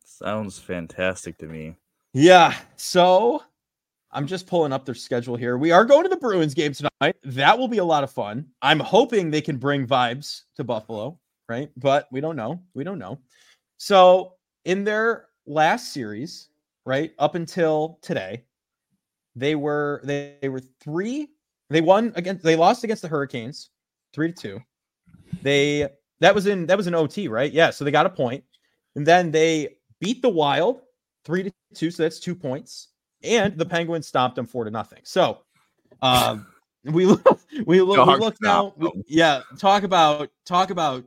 Sounds fantastic to me. Yeah. So I'm just pulling up their schedule here. We are going to the Bruins game tonight. That will be a lot of fun. I'm hoping they can bring vibes to Buffalo, right? But we don't know. We don't know. So in their last series, right up until today, they were they, they were three. They won against. They lost against the Hurricanes, three to two. They that was in that was an OT, right? Yeah. So they got a point, and then they beat the Wild three to two, so that's two points, and the Penguins stopped them four to nothing. So, um, we [laughs] look, we look, we look now. We, yeah, talk about talk about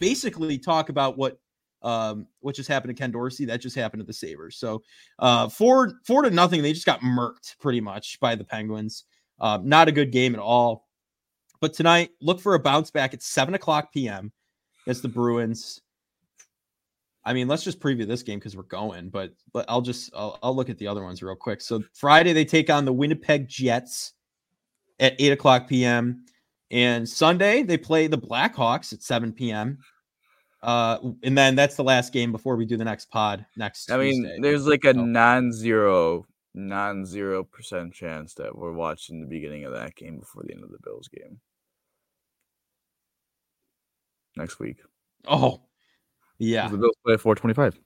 basically talk about what um what just happened to Ken Dorsey. That just happened to the Sabres. So, uh, four four to nothing. They just got murked pretty much by the Penguins. Um, not a good game at all. But tonight, look for a bounce back at seven o'clock p.m. It's the Bruins. I mean, let's just preview this game because we're going, but but I'll just I'll, I'll look at the other ones real quick. So Friday they take on the Winnipeg Jets at 8 o'clock p.m. And Sunday they play the Blackhawks at 7 p.m. Uh, and then that's the last game before we do the next pod next. I Tuesday. mean, there's like a non-zero, non-zero percent chance that we're watching the beginning of that game before the end of the Bills game next week. Oh, yeah. The Bills play 425.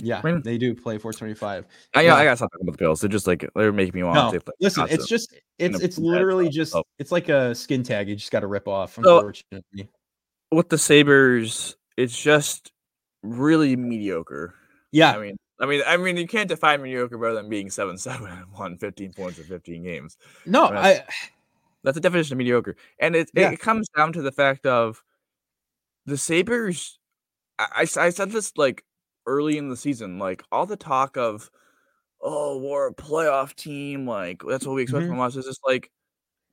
Yeah, I mean, they do play 425. I, yeah, I got something about the Bills. They're just like they're making me want no, to. listen, it's just it's it's literally just it's like a skin tag. You just got to rip off. Unfortunately, so, with the Sabres, it's just really mediocre. Yeah, I mean, I mean, I mean, you can't define mediocre better than being seven [laughs] seven and won 15 points in 15 games. No, I, mean, I that's the definition of mediocre, and it yeah. it comes down to the fact of the Sabres I, I said this like early in the season, like all the talk of oh, we're a playoff team. Like that's what we expect mm-hmm. from us. It's just like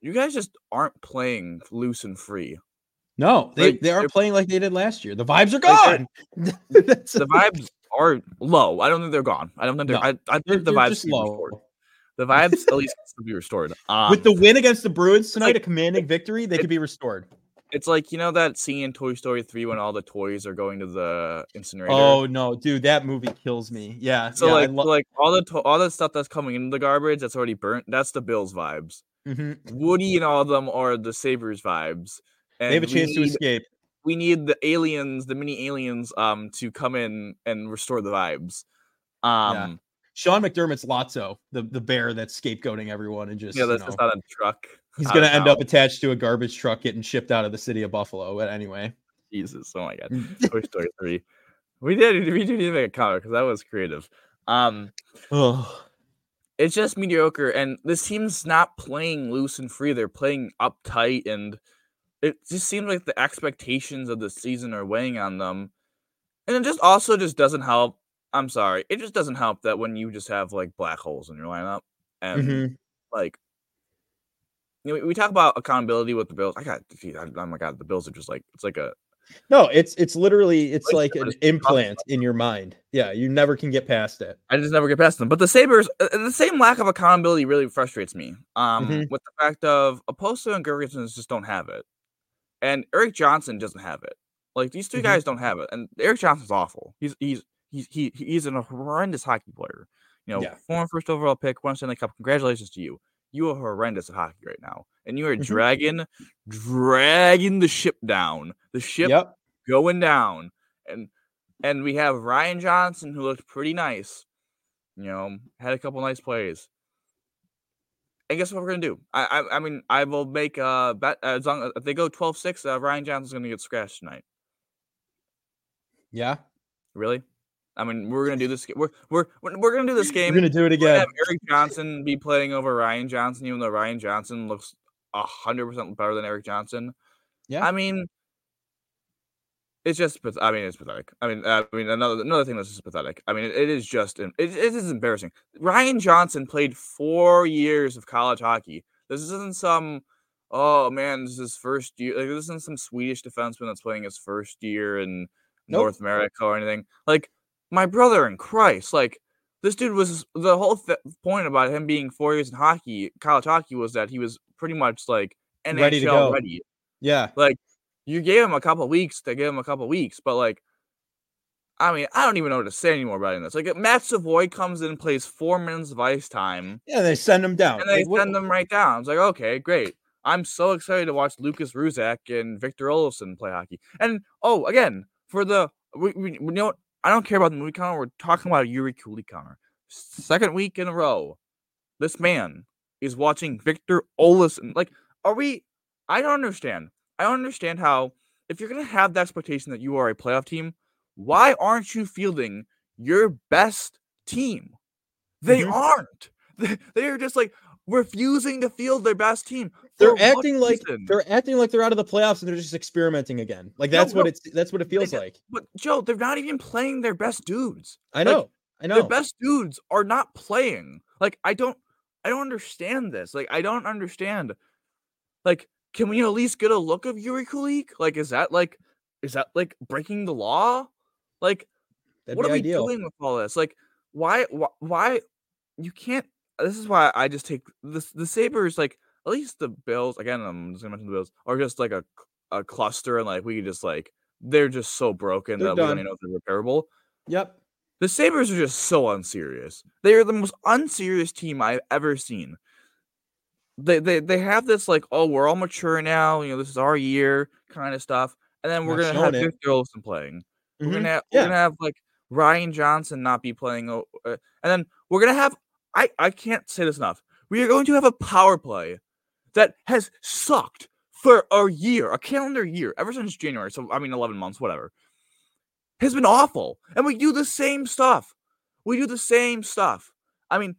you guys just aren't playing loose and free. No, they, like, they aren't playing like they did last year. The vibes are gone. [laughs] Like the vibes are low. I don't think they're gone. I don't think they're. No, I, I think the vibes can restored. The vibes at least can be restored. Um, With the win against the Bruins tonight, like, a commanding victory, they it, could be restored. It's like you know that scene in Toy Story three when all the toys are going to the incinerator. Oh no, dude, that movie kills me. Yeah. So yeah, like, lo- like all the to- all the stuff that's coming into the garbage that's already burnt. That's the Bills vibes. Mm-hmm. Woody and all of them are the Sabres vibes. And they have a chance need, to escape. We need the aliens, the mini aliens, um, to come in and restore the vibes. Um, yeah. Sean McDermott's Lotso, the, the bear that's scapegoating everyone and just yeah, that's just not a truck. He's gonna end up attached to a garbage truck getting shipped out of the city of Buffalo. But anyway, Jesus, oh my god, [laughs] Toy Story three. We did we did need to make a comment because that was creative. Um, oh. it's just mediocre, and this team's not playing loose and free. They're playing uptight, and it just seems like the expectations of the season are weighing on them. And it just also just doesn't help. I'm sorry, it just doesn't help that when you just have like black holes in your lineup, and mm-hmm. like you know, we talk about accountability with the Bills. I got, oh my god, the Bills are just like it's like a no, it's it's literally it's like an implant in your mind. Yeah, you never can get past it. I just never get past them. But the Sabres, uh, the same lack of accountability really frustrates me. Um, mm-hmm. with the fact of Okposo and Girgensons just don't have it, and Erik Johnson doesn't have it. Like these 2 mm-hmm. guys don't have it, and Erik Johnson's awful. He's he's he's he, he's an horrendous hockey player. You know, yeah. former first overall pick, one Stanley Cup. Congratulations to you you are horrendous at hockey right now, and you are mm-hmm. dragging, dragging the ship down. The ship yep. going down, and and we have Ryan Johnson who looked pretty nice. You know, had a couple nice plays. And guess what we're gonna do? I I, I mean I will make uh bet as long if they go 12-6, uh, Ryan Johnson's gonna get scratched tonight. Yeah. Really? I mean, we're gonna do this. We're we're we're gonna do this game. We're gonna do it again. Have Erik Johnson be playing over Ryan Johnson, even though Ryan Johnson looks hundred percent better than Erik Johnson. Yeah, I mean, it's just. I mean, it's pathetic. I mean, I mean, another another thing that's just pathetic. I mean, it, it is just. It, it is embarrassing. Ryan Johnson played four years of college hockey. This isn't some. Oh man, this is his first year. Like this isn't some Swedish defenseman that's playing his first year in nope. North America or anything. Like my brother in Christ, like this dude was the whole th- point about him being four years in hockey, college hockey, was that he was pretty much like NHL ready. To go. ready. Yeah, like you gave him a couple weeks to give him a couple weeks, but like, I mean, I don't even know what to say anymore about this. Like, Matt Savoy comes in and plays four minutes of ice time. Yeah, they send him down. And they like, send what? them right down. It's like, okay, great. I'm so excited to watch Lukas Rousek and Victor Olofsson play hockey. And oh, again, for the we, we, you know what? I don't care about the movie counter. We're talking about Jiri Kulich counter. Second week in a row, this man is watching Victor Olofsson. Like, are we? I don't understand. I don't understand how, if you're gonna have the expectation that you are a playoff team, why aren't you fielding your best team? They mm-hmm. aren't. [laughs] They, are just like refusing to field their best team. They're acting like they're acting like they're out of the playoffs and they're just experimenting again. Like that's no, what no. it's that's what it feels like, like. But Joe, they're not even playing their best dudes. I know. Like, I know. Their best dudes are not playing. Like I don't I don't understand this. Like I don't understand. Like can we at least get a look of Jiri Kulich? Like is that like is that like breaking the law? Like That'd what are we doing with all this? Like why why, why you can't this is why I just take the the Sabres like at least the Bills again. I'm just gonna mention the Bills are just like a a cluster and like we just like they're just so broken they're that done. we don't even know if they're repairable. Yep. The Sabres are just so unserious. They are the most unserious team I've ever seen. They they they have this like, oh, we're all mature now, you know, this is our year kind of stuff. And then we're gonna have Victor Olofsson playing. Mm-hmm. We're gonna have, yeah. we're gonna have like Ryan Johnson not be playing, uh, and then we're gonna have I, I can't say this enough. We are going to have a power play that has sucked for a year, a calendar year, ever since January. So, I mean, 11 months, whatever. Has been awful. And we do the same stuff. We do the same stuff. I mean,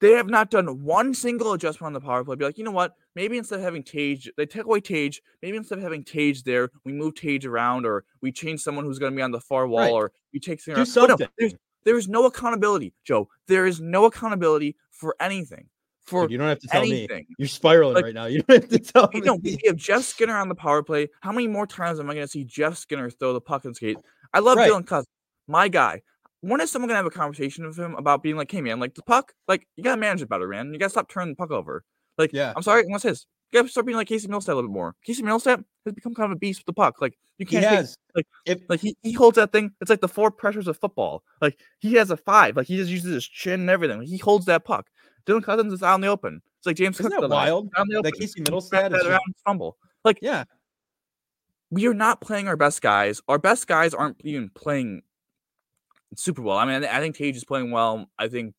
they have not done one single adjustment on the power play. Be like, you know what? Maybe instead of having Tage, they take away Tage. Maybe instead of having Tage there, we move Tage around, or we change someone who's going to be on the far wall, right. or we take something. do something. No, there is no accountability, Joe. There is no accountability for anything. For Dude, you don't have to tell anything. me. You're spiraling Like, right now. You don't have to tell You me. know, we have Jeff Skinner on the power play. How many more times am I going to see Jeff Skinner throw the puck and skate? I love Right. Dylan Cozens, my guy. When is someone going to have a conversation with him about being like, hey, man, like the puck, like you got to manage it better, man. You got to stop turning the puck over. Like, Yeah. I'm sorry, what's his? You got to start being like Casey Mittelstadt a little bit more. Casey Mittelstadt has become kind of a beast with the puck. Like, you can't take has. like- if, like he, he holds that thing. It's like the four pressures of football. Like he has a five. Like he just uses his chin and everything. He holds that puck. Dylan Cozens is out in the open. It's like James Isn't Cook that the wild? Out in the that open. Casey He Mittelstadt is that around fumble. Like yeah. we are not playing our best guys. Our best guys aren't even playing super well. I mean, I, thi- I think Tage is playing well. I think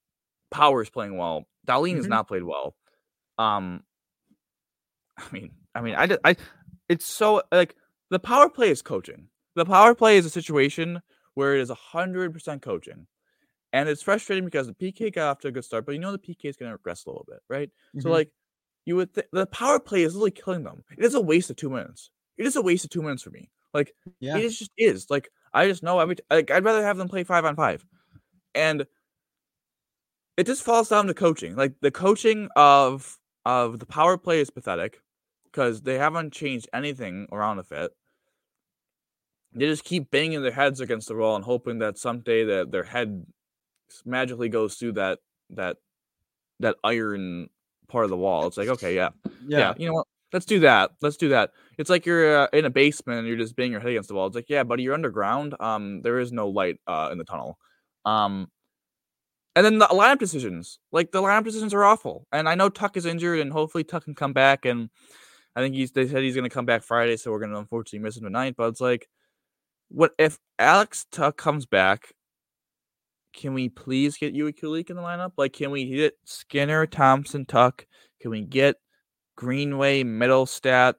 Power is playing well. Dahlin has Mhm. not played well. Um, I mean, I mean, I, I, it's so like the power play is coaching. The power play is a situation where it is a hundred percent coaching, and it's frustrating because the PK got off to a good start, but you know the PK is going to regress a little bit, right? So Mhm. like, you would th- the power play is literally killing them. It is a waste of two minutes. It is a waste of two minutes for me. Like yeah. it is just is like I just know every t- like I'd rather have them play five on five, and it just falls down to coaching. Like the coaching of of the power play is pathetic because they haven't changed anything around the fit. They just keep banging their heads against the wall and hoping that someday that their head magically goes through that that that iron part of the wall. It's like okay, yeah, yeah, yeah. you know what? Let's do that. Let's do that. It's like you're uh, in a basement and you're just banging your head against the wall. It's like, yeah, buddy, you're underground. Um, there is no light uh in the tunnel. Um, and then the lineup decisions, like the lineup decisions are awful. And I know Tuch is injured, and hopefully Tuch can come back. And I think he's they said he's gonna come back Friday, so we're gonna unfortunately miss him tonight. But it's like, what if Alex Tuch comes back? Can we please get Jiri Kulich in the lineup? Like, can we hit Skinner, Thompson, Tuch? Can we get Greenway, Mittelstadt,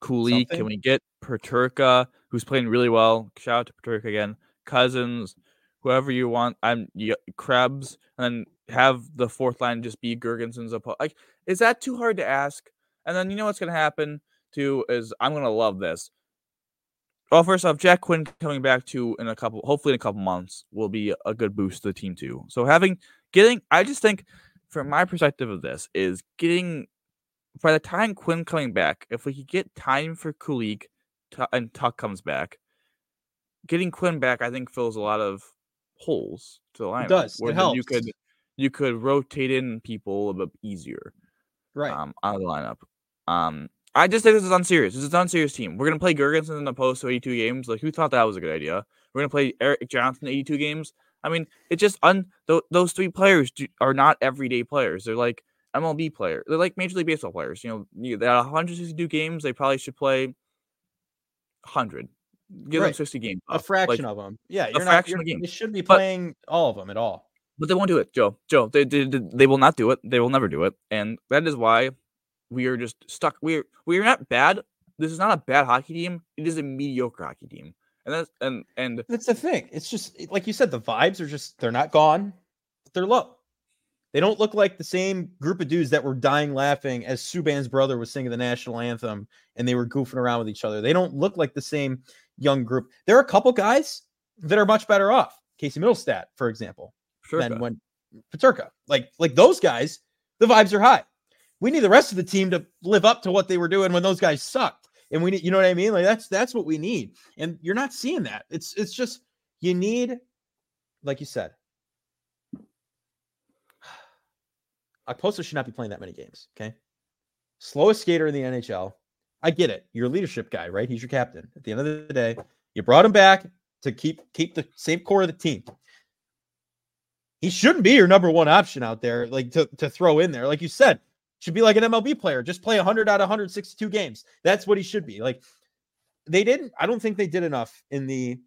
Cooley? Can we get Peterka, who's playing really well? Shout out to Peterka again. Cozens, whoever you want. I'm Krebs, and then have the fourth line just be Girgensons oppo- Like, is that too hard to ask? And then you know what's gonna happen too is I'm gonna love this. Well, first off, Jack Quinn coming back to in a couple, hopefully in a couple months, will be a good boost to the team too. So having getting, I just think, from my perspective of this, is getting by the time Quinn coming back, if we could get time for Kulich and Tuch comes back, getting Quinn back, I think fills a lot of holes to the lineup. does. It Where then you could you could rotate in people a bit easier Right. um, out of the lineup. Um, I just think this is unserious. This is an unserious team. We're gonna play Gergensen in the post 82 games. Like, who thought that was a good idea? We're gonna play Erik Johnson 82 games. I mean, it's just un th- those three players do, are not everyday players. They're like MLB players. They're like Major League Baseball players. You know, you, they had 162 games. They probably should play 100. Give them 60 games. a fraction Like, of them. Yeah, you're not. fraction You're, of the game. They should be But- playing all of them at all. But they won't do it, Joe. Joe, they, they they will not do it. They will never do it, and that is why we are just stuck. We're we're not bad. This is not a bad hockey team. It is a mediocre hockey team, and that's and and That's the thing. It's just like you said. The vibes are just they're not gone. They're low. They don't look like the same group of dudes that were dying laughing as Subban's brother was singing the national anthem and they were goofing around with each other. They don't look like the same young group. There are a couple guys that are much better off. Casey Mittelstadt, for example, sure. than when Peterka. Like like those guys, the vibes are high. We need the rest of the team to live up to what they were doing when those guys sucked. And we need, you know what I mean? Like that's that's what we need. And you're not seeing that. It's it's just you need, like you said. [sighs] Okposo should not be playing that many games. Okay. Slowest skater in the NHL. I get it. You're a leadership guy, right? He's your captain. At the end of the day, you brought him back to keep keep the same core of the team he shouldn't be your number one option out there, like to, to throw in there. Like you said, should be like an MLB player, just play 100 out of 162 games. That's what he should be. Like they didn't, I don't think they did enough in the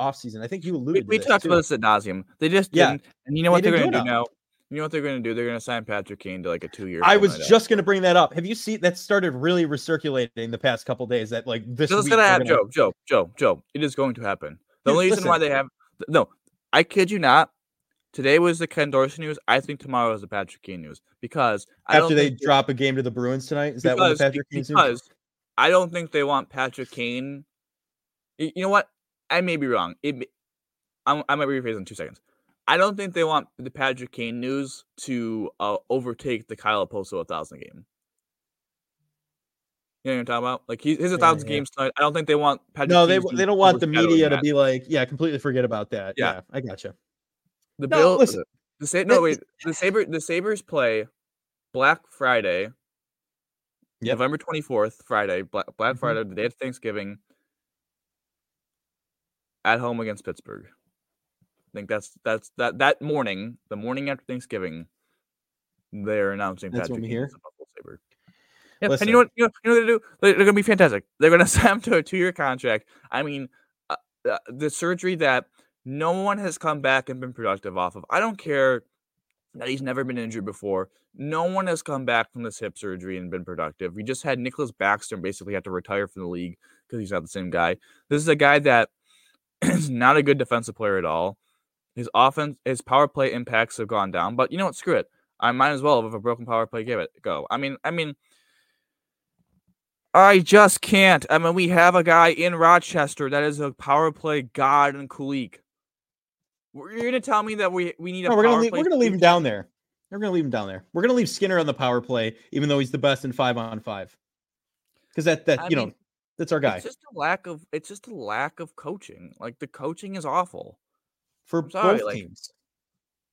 offseason. I think you we, alluded we to this talked too. about this at nauseum. They just Yeah. didn't. And you know what They are going to do now? You know what they're going to do? They're going to sign Patrick Kane to like a two year. I was just going to bring that up. Have you seen that started really recirculating the past couple days that like this This is gonna happen, Joe. Joe. Joe. Joe. It is going to happen. The Dude, only reason why they have no, I kid you not. Today was the Ken Dorsey news. I think tomorrow is the Patrick Kane news because I after they drop a game to the Bruins tonight. Is that what the Patrick Kane news? because I don't think they want Patrick Kane. You know what? I may be wrong. It, I'm, I might rephrase in two seconds. I don't think they want the Patrick Kane news to uh, overtake the Kyle Okposo a thousand game. You know what I'm talking about? Like he, his a thousand yeah, yeah. games tonight. I don't think they want Patrick. Kane No, they they don't want the media to be like, yeah, completely forget about that. Yeah, yeah I gotcha. The no, bill. Listen, the, the no wait. The saber the Sabres play Black Friday, yep. November twenty fourth, Friday, Black, Black mm-hmm. Friday, the day of Thanksgiving, at home against Pittsburgh. I think that's that's that that morning, the morning after Thanksgiving, they're announcing that's Patrick here. Saber. Yeah, and you know what? You know, you know what they're do? They're, they're going to be fantastic. They're going [laughs] to sign him to a two-year contract. I mean, uh, uh, the surgery that no one has come back and been productive off of. I don't care that he's never been injured before. No one has come back from this hip surgery and been productive. We just had Nicklas Backstrom basically have to retire from the league because he's not the same guy. This is a guy that [clears throat] is not a good defensive player at all. His offense, his power play impacts have gone down. But you know what? Screw it. I might as well, with a broken power play, give it go. I mean, I mean, I just can't. I mean, we have a guy in Rochester that is a power play god in Kulich. You're gonna tell me that we we need a. No, we're gonna leave, we're gonna leave him down there. We're gonna leave him down there. We're gonna leave Skinner on the power play, even though he's the best in five on five. Because that that I you mean, know that's our guy. It's just a lack of it's just a lack of coaching. Like the coaching is awful for sorry, both like, teams.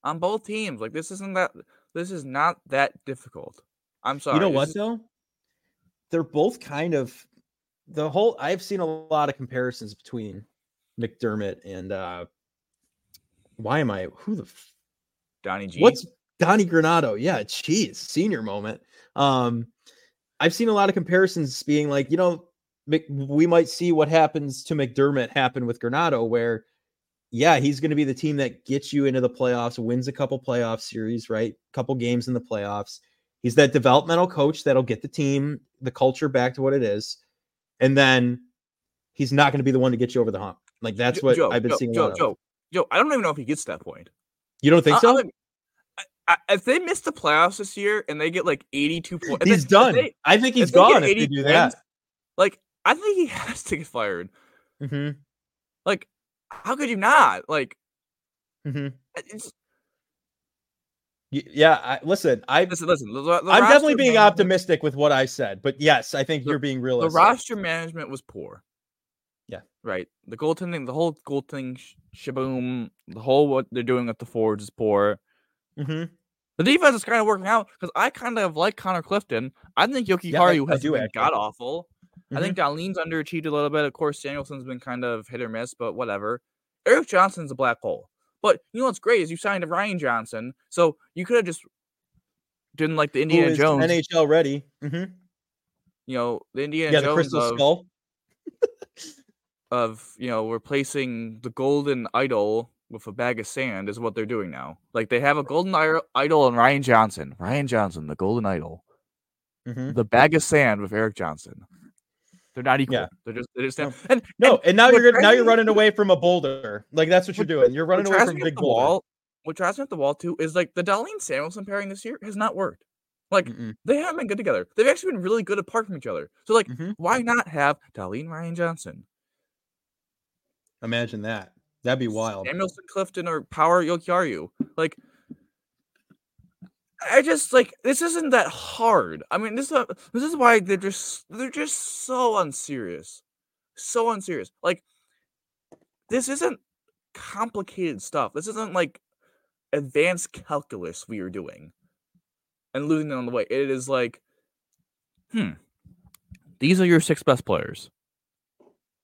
On both teams, like this isn't that. This is not that difficult. I'm sorry. You know what though? they're both kind of the whole I've seen a lot of comparisons between McDermott and uh why am I who the f- Donnie G? What's Donnie Granato? Yeah, geez, senior moment. Um I've seen a lot of comparisons being like, you know, we might see what happens to McDermott happen with Granato, where yeah, he's going to be the team that gets you into the playoffs, wins a couple playoff series, right? Couple games in the playoffs. He's that developmental coach that'll get the team, the culture back to what it is. And then he's not going to be the one to get you over the hump. Like that's what Joe, I've been Joe, seeing. Joe, Joe, Joe, I don't even know if he gets that point. You don't think so? I, I, if they miss the playoffs this year and they get like 82 points, he's done. They, I think he's gone if they do that. Like, I think he [laughs] has to get fired. Mm-hmm. Like, how could you not? Like, mm-hmm. it's yeah, I, listen, I listen. Listen, the, the I'm definitely being optimistic with what I said, but yes, I think the, you're being realistic. The roster management was poor. Right. The goaltending, the whole goaltending sh- shaboom, the whole what they're doing at the Forge is poor. Mm-hmm. The defense is kind of working out because I kind of like Connor Clifton. I think Yoki yeah, Haru has been god awful. Mm-hmm. I think mm-hmm. Underachieved a little bit. Of course, Danielson's been kind of hit or miss, but whatever. Erik Johnson's a black hole. But you know what's great is you signed a Ryan Johnson, so you could have just didn't like the Indiana Jones NHL ready. Mm-hmm. You know the Indiana yeah, Jones the crystal of, skull [laughs] of you know replacing the golden idol with a bag of sand is what they're doing now. Like they have a golden idol and Ryan Johnson, Ryan Johnson, the golden idol, mm-hmm. the bag of sand with Erik Johnson. They're not equal. Yeah. They're just they're just no. and no, and, and now you're now you're running away from a boulder. Like that's what you're doing. You're running away from big the boulder. Wall, what drives me at the wall too is like the Dahlin Samuelsson pairing this year has not worked. Like Mm-mm. they haven't been good together. They've actually been really good apart from each other. So like, mm-hmm. why not have Dahlin Ryan Johnson? Imagine that. That'd be wild. Samuelsson, Clifton, or Power Jokiharju. Like I just like this isn't that hard. I mean, this is this is why they're just they're just so unserious, so unserious. Like this isn't complicated stuff. This isn't like advanced calculus we are doing and losing it on the way. It is like, hmm, these are your six best players.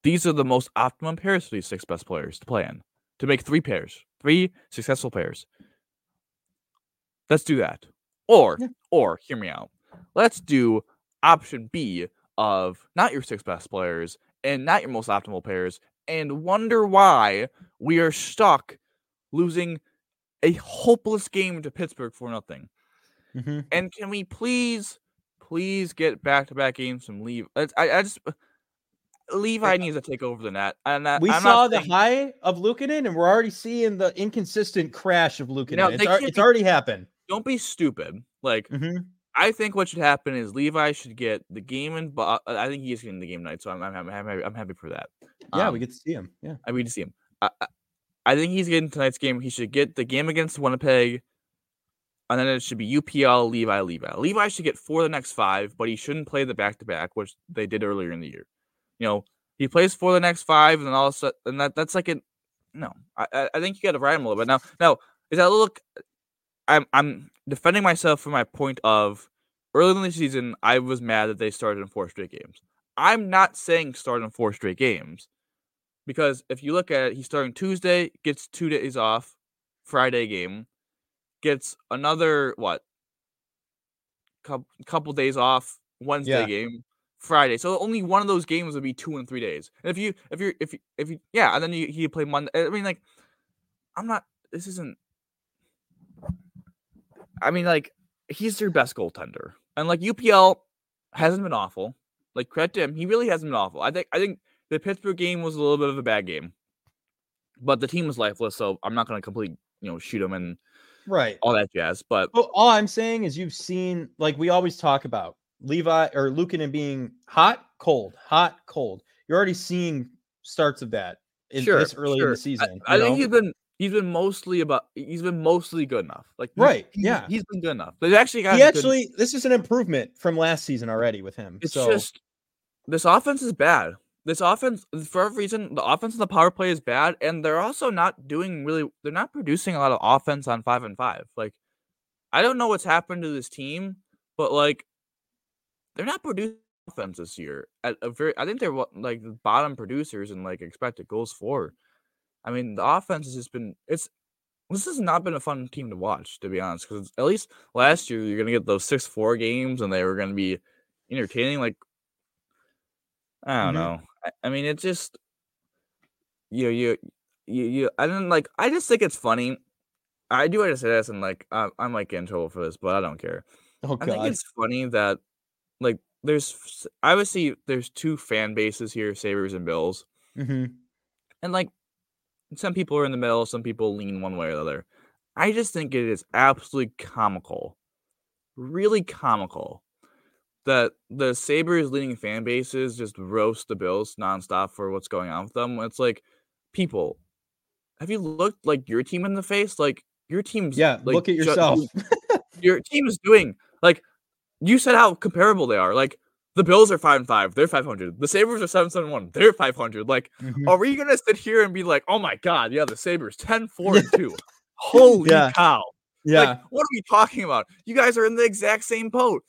These are the most optimum pairs for these six best players to play in to make three pairs, three successful pairs. Let's do that. Or, yeah. or hear me out. Let's do option B of not your six best players and not your most optimal pairs and wonder why we are stuck losing a hopeless game to Pittsburgh for nothing. Mm-hmm. And can we please, please get back to back games from leave? I, I just Levi needs to take over the net. And that, we I'm saw the high of Luukkonen, and we're already seeing the inconsistent crash of Luukkonen. Now, it's, ar- it's already happened don't be stupid. Like mm-hmm. I think what should happen is Levi should get the game and but I think he's getting the game night, so I'm I'm, I'm, happy, I'm happy for that. Yeah, um, we get to see him. Yeah, I we get to see him. I, I, I think he's getting tonight's game. He should get the game against Winnipeg, and then it should be UPL, Levi, Levi. Levi should get four of the next five, but he shouldn't play the back to back, which they did earlier in the year. You know, he plays for the next five, and then all of a sudden, and that that's like a no. I I think you got to ride him a little bit now. Now is that look? I'm I'm defending myself from my point of early in the season. I was mad that they started in four straight games. I'm not saying start in four straight games because if you look at it, he's starting Tuesday, gets two days off, Friday game, gets another what, couple couple days off, Wednesday yeah. game, Friday. So only one of those games would be two and three days. And if you if you're if you if you yeah, and then you you play Monday. I mean, like, I'm not. This isn't. I mean, like, he's your best goaltender, and like UPL hasn't been awful. Like credit to him, he really hasn't been awful. I think I think the Pittsburgh game was a little bit of a bad game, but the team was lifeless, so I'm not going to completely you know shoot him and right all that jazz. But well, all I'm saying is you've seen like we always talk about Levi or Luukkonen being hot, cold, hot, cold. You're already seeing starts of that in sure, this early sure. in the season. I, I think he's been he's been mostly about he's been mostly good enough. Like right, he's, yeah, he's been good enough. There's actually he actually good... this is an improvement from last season already with him. It's so. just this offense is bad. This offense, for a reason, the offense and the power play is bad, and they're also not doing really. They're not producing a lot of offense on five and five. Like, I don't know what's happened to this team, but like, they're not producing offense this year at a very. I think they're like the bottom producers and like expected goals for. I mean, the offense has just been. It's this has not been a fun team to watch, to be honest. Because at least last year you're gonna get those six four games, and they were gonna be entertaining. Like I don't mm-hmm. know. I, I, mean, it just you you you you. I don't like. I just think it's funny. I do want to say this, and like I, I might get in trouble for this, but I don't care. Oh, I think it's funny that like there's obviously there's two fan bases here, Sabres and Bills, mm-hmm. and like some people are in the middle, some people lean one way or the other. I just think it is absolutely comical, really comical that the Sabres leading fan bases just roast the Bills nonstop for what's going on with them. It's like, people, have you looked like your team in the face? Like your team's yeah. Like, look at yourself. your team is doing like you said how comparable they are. Like the Bills are five and five, they're five hundred. The Sabres are seven seven one, they're five hundred. Like, mm-hmm. are we gonna sit here and be like, oh my god, yeah, the Sabres 10 4 and two. [laughs] Holy yeah. cow. Yeah. Like, what are we talking about? You guys are in the exact same boat.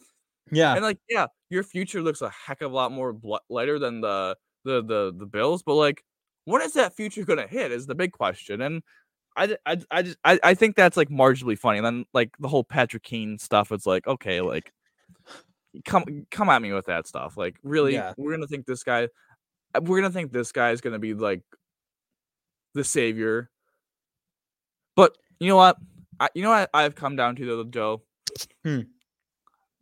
Yeah. And like, yeah, your future looks a heck of a lot more bl- lighter than the the the the Bills, but like, when is that future gonna hit? Is the big question. And I I I just I, I think that's like marginally funny. And then like the whole Patrick Kane stuff, it's like, okay, like come come at me with that stuff. Like, really, yeah. we're gonna think this guy uh, we're gonna think this guy is gonna be like the savior. But you know what? I, you know what I've come down to though, Joe. Hmm.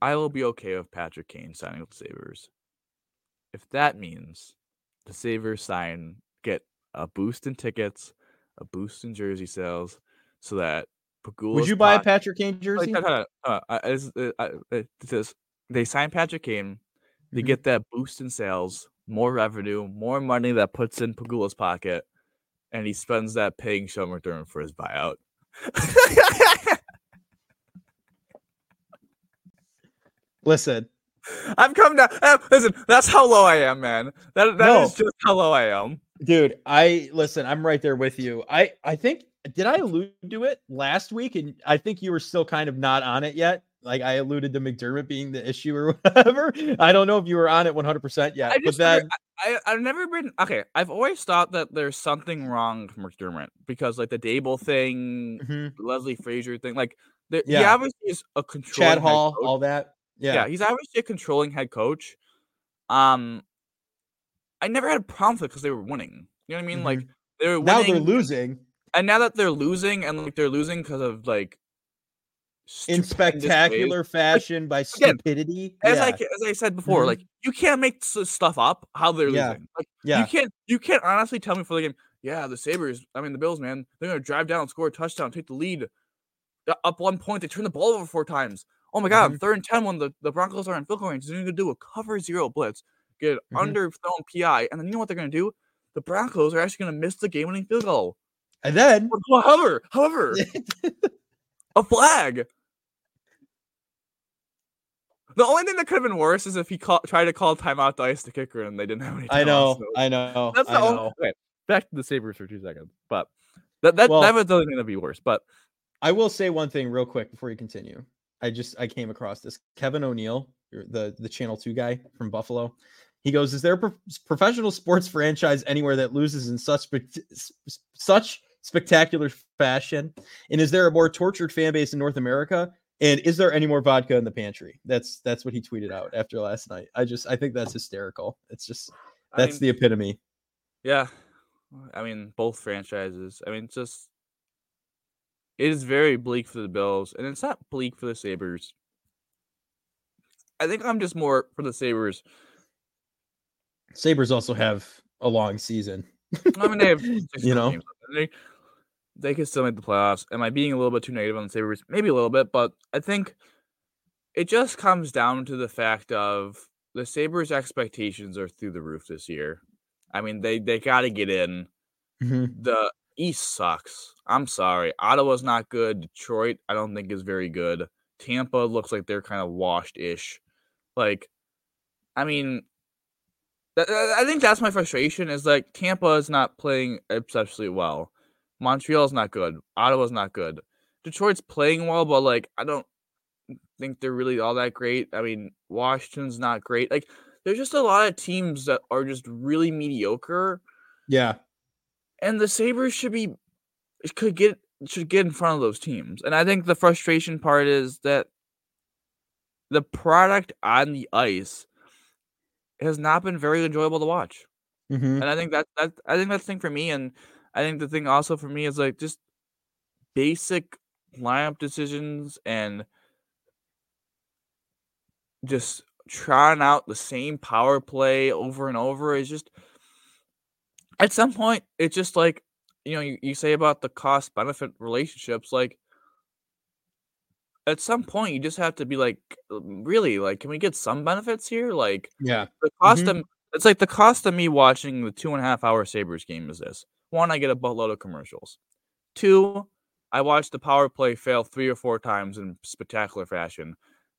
I will be okay with Patrick Kane signing with the Sabres. If that means the Sabres sign get a boost in tickets, a boost in jersey sales, so that. Would you buy a Patrick Kane jersey? Uh, uh, uh, this, they sign Patrick Kane, they mm-hmm. get that boost in sales, more revenue, more money that puts in Pegula's pocket, and he spends that paying Sean McDermott for his buyout. Listen, I've come down. Uh, listen, that's how low I am, man. That that no. is just how low I am, dude. I listen. I'm right there with you. I I think did I allude to it last week, and I think you were still kind of not on it yet. Like I alluded to McDermott being the issue or [laughs] whatever. I don't know if you were on it 100 percent yet. I but then I, I've never been okay. I've always thought that there's something wrong with McDermott because like the Daboll thing, mm-hmm. Leslie Frazier thing, like the, yeah. he obviously is a controlling Chad Hall, all that. Yeah. yeah, he's obviously a controlling head coach. Um, I never had a problem with it because they were winning. You know what I mean? Mm-hmm. Like they were winning, now they're losing, and now that they're losing, and like they're losing because of like in spectacular fashion like, by stupidity. Again, as I as I said before, mm-hmm. like you can't make stuff up how they're yeah. losing. Like yeah. you can't you can't honestly tell me for the game. Yeah, the Sabres, I mean the Bills, man, they're gonna drive down, score a touchdown, take the lead. Up one point, they turn the ball over four times. Oh my god, mm-hmm. third and ten when the, the Broncos are in field goal range, they're gonna do a cover zero blitz, get mm-hmm. underthrown PI, and then you know what they're gonna do? The Broncos are actually gonna miss the game winning field goal. And then, however, however, [laughs] a flag. The only thing that could have been worse is if he call, tried to call timeout to ice the kicker and they didn't have any. I know, so. I know. That's the I only. Know. Okay, back to the Sabres for two seconds, but that that, well, that was the only thing that'd be worse. But I will say one thing real quick before you continue. I just I came across this Kevin O'Neill, the the Channel Two guy from Buffalo. He goes, "Is there a pro- professional sports franchise anywhere that loses in such such spectacular fashion? And is there a more tortured fan base in North America? And is there any more vodka in the pantry?" That's that's what he tweeted out after last night. I just I think that's hysterical. It's just that's I mean, the epitome. Yeah, I mean both franchises. I mean just it is very bleak for the Bills, and it's not bleak for the Sabres. I think I'm just more for the Sabres Sabres also have a long season. I mean, they have [laughs] you know they, they could still make the playoffs. Am I being a little bit too negative on the Sabres? Maybe a little bit, but I think it just comes down to the fact of the Sabres' expectations are through the roof this year. I mean, they they got to get in. Mm-hmm. The East sucks. I'm sorry. Ottawa's not good. Detroit, I don't think is very good. Tampa looks like they're kind of washed ish. Like, I mean, I think that's my frustration. Is like Tampa is not playing exceptionally well. Montreal's not good. Ottawa's not good. Detroit's playing well, but like I don't think they're really all that great. I mean, Washington's not great. Like there's just a lot of teams that are just really mediocre. Yeah. And the Sabres should be could get should get in front of those teams. And I think the frustration part is that the product on the ice has not been very enjoyable to watch. Mm-hmm. And I think that that I think that's the thing for me, and I think the thing also for me is like just basic lineup decisions and just trying out the same power play over and over is just at some point it's just like you know you, you say about the cost benefit relationships like at some point you just have to be like really like can we get some benefits here? Like yeah. the cost mm-hmm. of it's like the cost of me watching the two and a half hour sabres game is this one i get a boatload of commercials two i watch the power play fail three or four times in spectacular fashion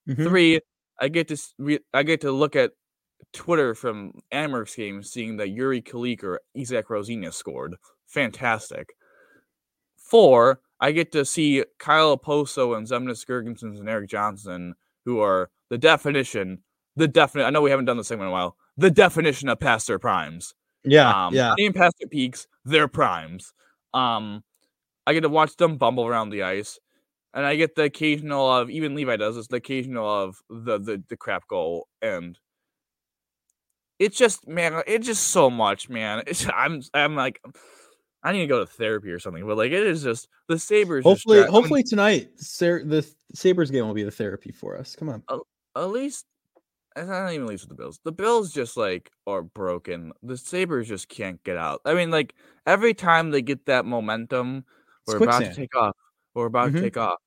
mm-hmm. three i get to re- i get to look at twitter from Amerks games seeing that Jiri Kulich or Izak Roszina scored fantastic four I get to see Kyle Okposo and Zemgus Girgensons and Erik Johnson, who are the definition, the definite. I know we haven't done this thing in a while. The definition of past their primes. Yeah, um, yeah. Being past their peaks, their primes. Um, I get to watch them bumble around the ice, and I get the occasional of even Levi does this. The occasional of the the the crap goal, and it's just man, it's just so much, man. [laughs] It's I'm I'm like I need to go to therapy or something. But like it is just the Sabres. Hopefully, hopefully I mean, tonight the Sabres game will be the therapy for us. Come on. At least I don't even least with the Bills. The Bills just like are broken. The Sabres just can't get out. I mean, like every time they get that momentum, we're about to take off. We're about mm-hmm. to take off.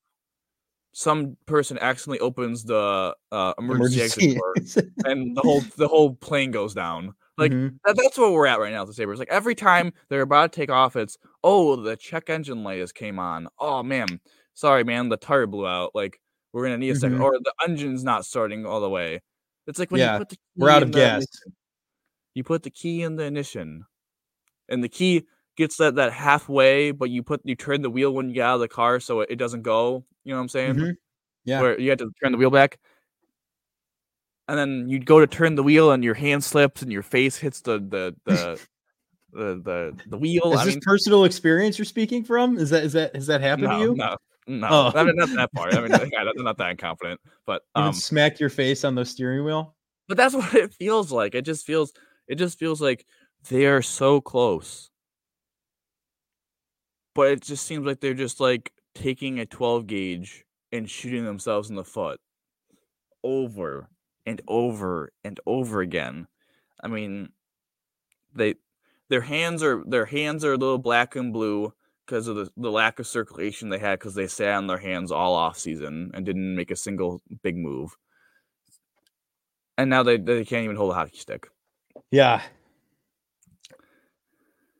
Some person accidentally opens the uh, emergency, emergency. [laughs] exit door, and the whole the whole plane goes down. Like mm-hmm. that, that's what we're at right now the Sabres. Like every time they're about to take off, it's oh the check engine light has came on. Oh man, sorry man, the tire blew out. Like we're gonna need a 2nd mm-hmm. or the engine's not starting all the way. It's like when yeah, you put the we're out of gas. Ignition, you put the key in the ignition, and the key gets that that halfway, but you put you turn the wheel when you get out of the car so it, it doesn't go. You know what I'm saying? Mm-hmm. Yeah. Where you have to turn the wheel back and then you'd go to turn the wheel and your hand slips and your face hits the the the [laughs] the, the, the wheel. Is I this mean, personal experience you're speaking from? Is that is that has that happened no, to you? No, no, oh. I mean, not that part. I mean, [laughs] I'm not that confident, but um, smack your face on the steering wheel. But that's [laughs] what it feels like. It just feels it just feels like they are so close, but it just seems like they're just like taking a 12 gauge and shooting themselves in the foot over and over and over again. I mean, they their hands are their hands are a little black and blue because of the, the lack of circulation they had because they sat on their hands all off season and didn't make a single big move. And now they, they can't even hold a hockey stick. Yeah.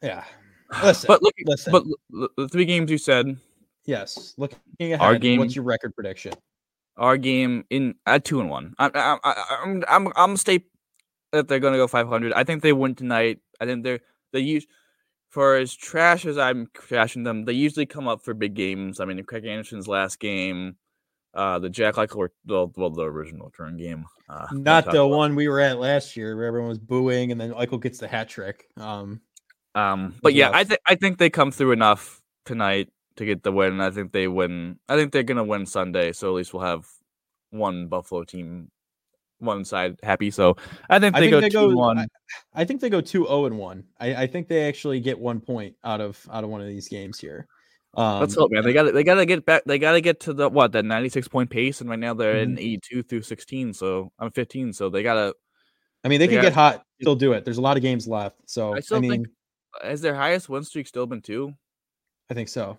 Yeah. [sighs] Listen, but look, listen. but the three games you said, yes, looking ahead, Our game- what's your record prediction? our game in at two and one. I, I, I, I'm I'm I'm stay that they're gonna go 500. I think they win tonight. I think they're they use for as trash as I'm trashing them. They usually come up for big games. I mean, Craig Anderson's last game, uh, the Jack Eichel, well, well, the original turn game. Uh, Not the about. one we were at last year where everyone was booing and then Eichel gets the hat trick. Um, Um, but yeah, I think I think they come through enough tonight to get the win. I think they win. I think they're gonna win Sunday, so at least we'll have one Buffalo team, one side happy. So I think I they think go they two go. one. I, I think they go two zero and one. I, I think they actually get one point out of out of one of these games here. Um, Let's hope, man. They got they got to get back. They got to get to the what that ninety six point pace, and right now they're Mm-hmm. in eighty two through sixteen. So I'm fifteen. So they got to. I mean, they they could got- get hot. Still do it. There's a lot of games left, so I I, still mean, think has their highest win streak still been two? I think so.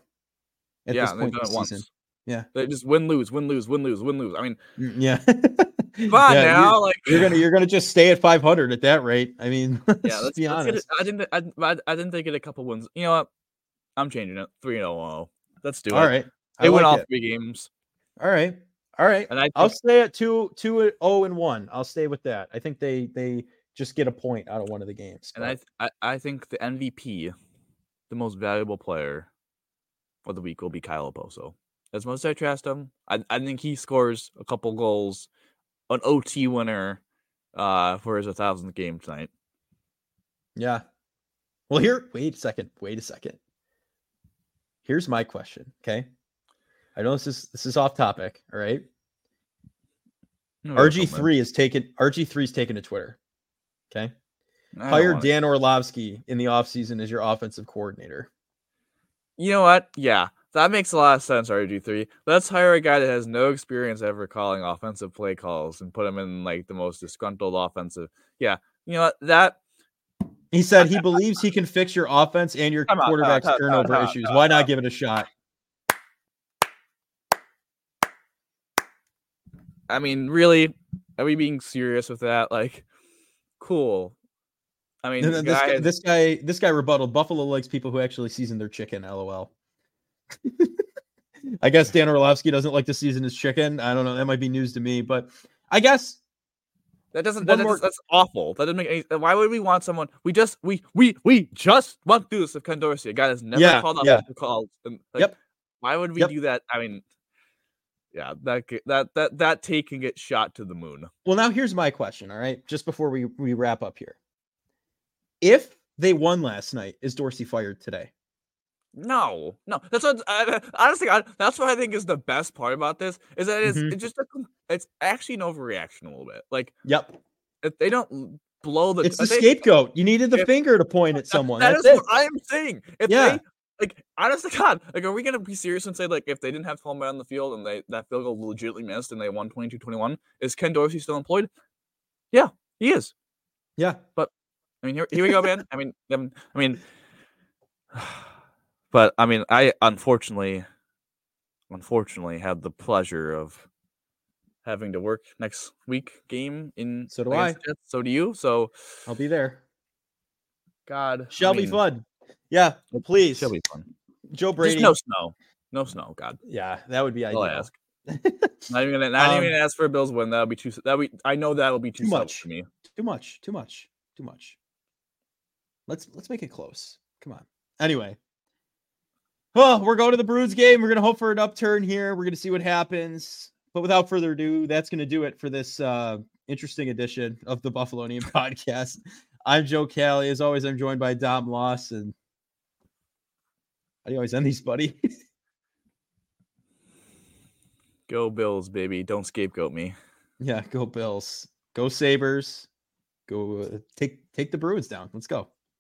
At yeah, this they've point done it once. season, Yeah. they just win lose win lose win lose win lose. I mean, Mm, yeah. [laughs] come on Yeah, now, you're, like you're gonna you're gonna just stay at 500 at that rate. I mean, [laughs] let's yeah, let's, be let's honest. I didn't. I, I, didn't think it a couple wins. You know what? I'm changing it. Three and zero. Let's do All it. All right. I They like all it. three games, All right, all right. and I I'll think, stay at two two zero and one. I'll stay with that. I think they they just get a point out of one of the games. and I, I I think the MVP, the most valuable player of the week will be Kyle Okposo. As much as I trust him, I I think he scores a couple goals, an OT winner, uh, for his thousandth game tonight. Yeah. Well, here, wait a second. Wait a second. Here's my question. Okay. I know this is this is off topic. All right. RG3 is taken RG3 is taken to Twitter. Okay. Hire Dan Orlovsky in the offseason as your offensive coordinator. You know what? Yeah, that makes a lot of sense. RG three. Let's hire a guy that has no experience ever calling offensive play calls and put him in like the most disgruntled offensive. Yeah, you know what? That He said he [laughs] believes he can fix your offense and your Time out, time out, quarterback's out, turnover out, issues. Why not give it a shot? I mean, really, are we being serious with that? Like, cool. I mean, And then this guy, this guy, this guy rebutted. Buffalo likes people who actually season their chicken. LOL. [laughs] I guess Dan Orlovsky doesn't like to season his chicken. I don't know. That might be news to me, but I guess that doesn't. That, more- that's, awful. That doesn't make any. Why would we want someone? We just we we we just want to do this with Ken Dorsey, a guy that's never Yeah, called yeah. offensive calls. And, like, Yep. Why would we Yep. do that? I mean, yeah, that that that that take can get shot to the moon. Well, now here's my question. All right, just before we we wrap up here, if they won last night, is Dorsey fired today? No, no. That's what I, honestly. I, that's what I think is the best part about this is that it's, Mhm. it's just a, it's actually an overreaction a little bit. Like Yep, if they don't blow the, it's the they- scapegoat. You needed the if- finger to point [laughs] at someone. that That's is it. what I am saying. If Yeah. they like, honestly, [laughs] God, like, are we gonna be serious and say like, if they didn't have Tolman on the field and they that field goal legitimately missed and they won 22-21, is Ken Dorsey still employed? Yeah, he is. Yeah, but I mean, here, here we go, man. I mean, um, I mean, [sighs] [sighs] but I mean, I unfortunately, unfortunately, had the pleasure of having to work next week game in. So do I. So do you. So I'll be there. God, I Shall be fun. Yeah, please, Shall be fun. Joe Brady. Just no snow. No snow. God, Yeah, that would be I'll ideal. ask. [laughs] Not even gonna, not Um, even gonna ask for a Bills win. That'll be too. That we. I know that'll be too, Too much much. for me. Too much. Too much. Too much. Let's let's make it close. Come on. Anyway. Oh, we're going to the Bruins game. We're gonna hope for an upturn here. We're gonna see what happens. But without further ado, that's gonna do it for this uh interesting edition of the Buffalonian [laughs] podcast. I'm Joe Callie. As always, I'm joined by Dom Loss. And how do you always end these, buddy? [laughs] Go Bills, baby! Don't scapegoat me. yeah, go Bills. Go Sabres. Go uh, take take the Bruins down. Let's go.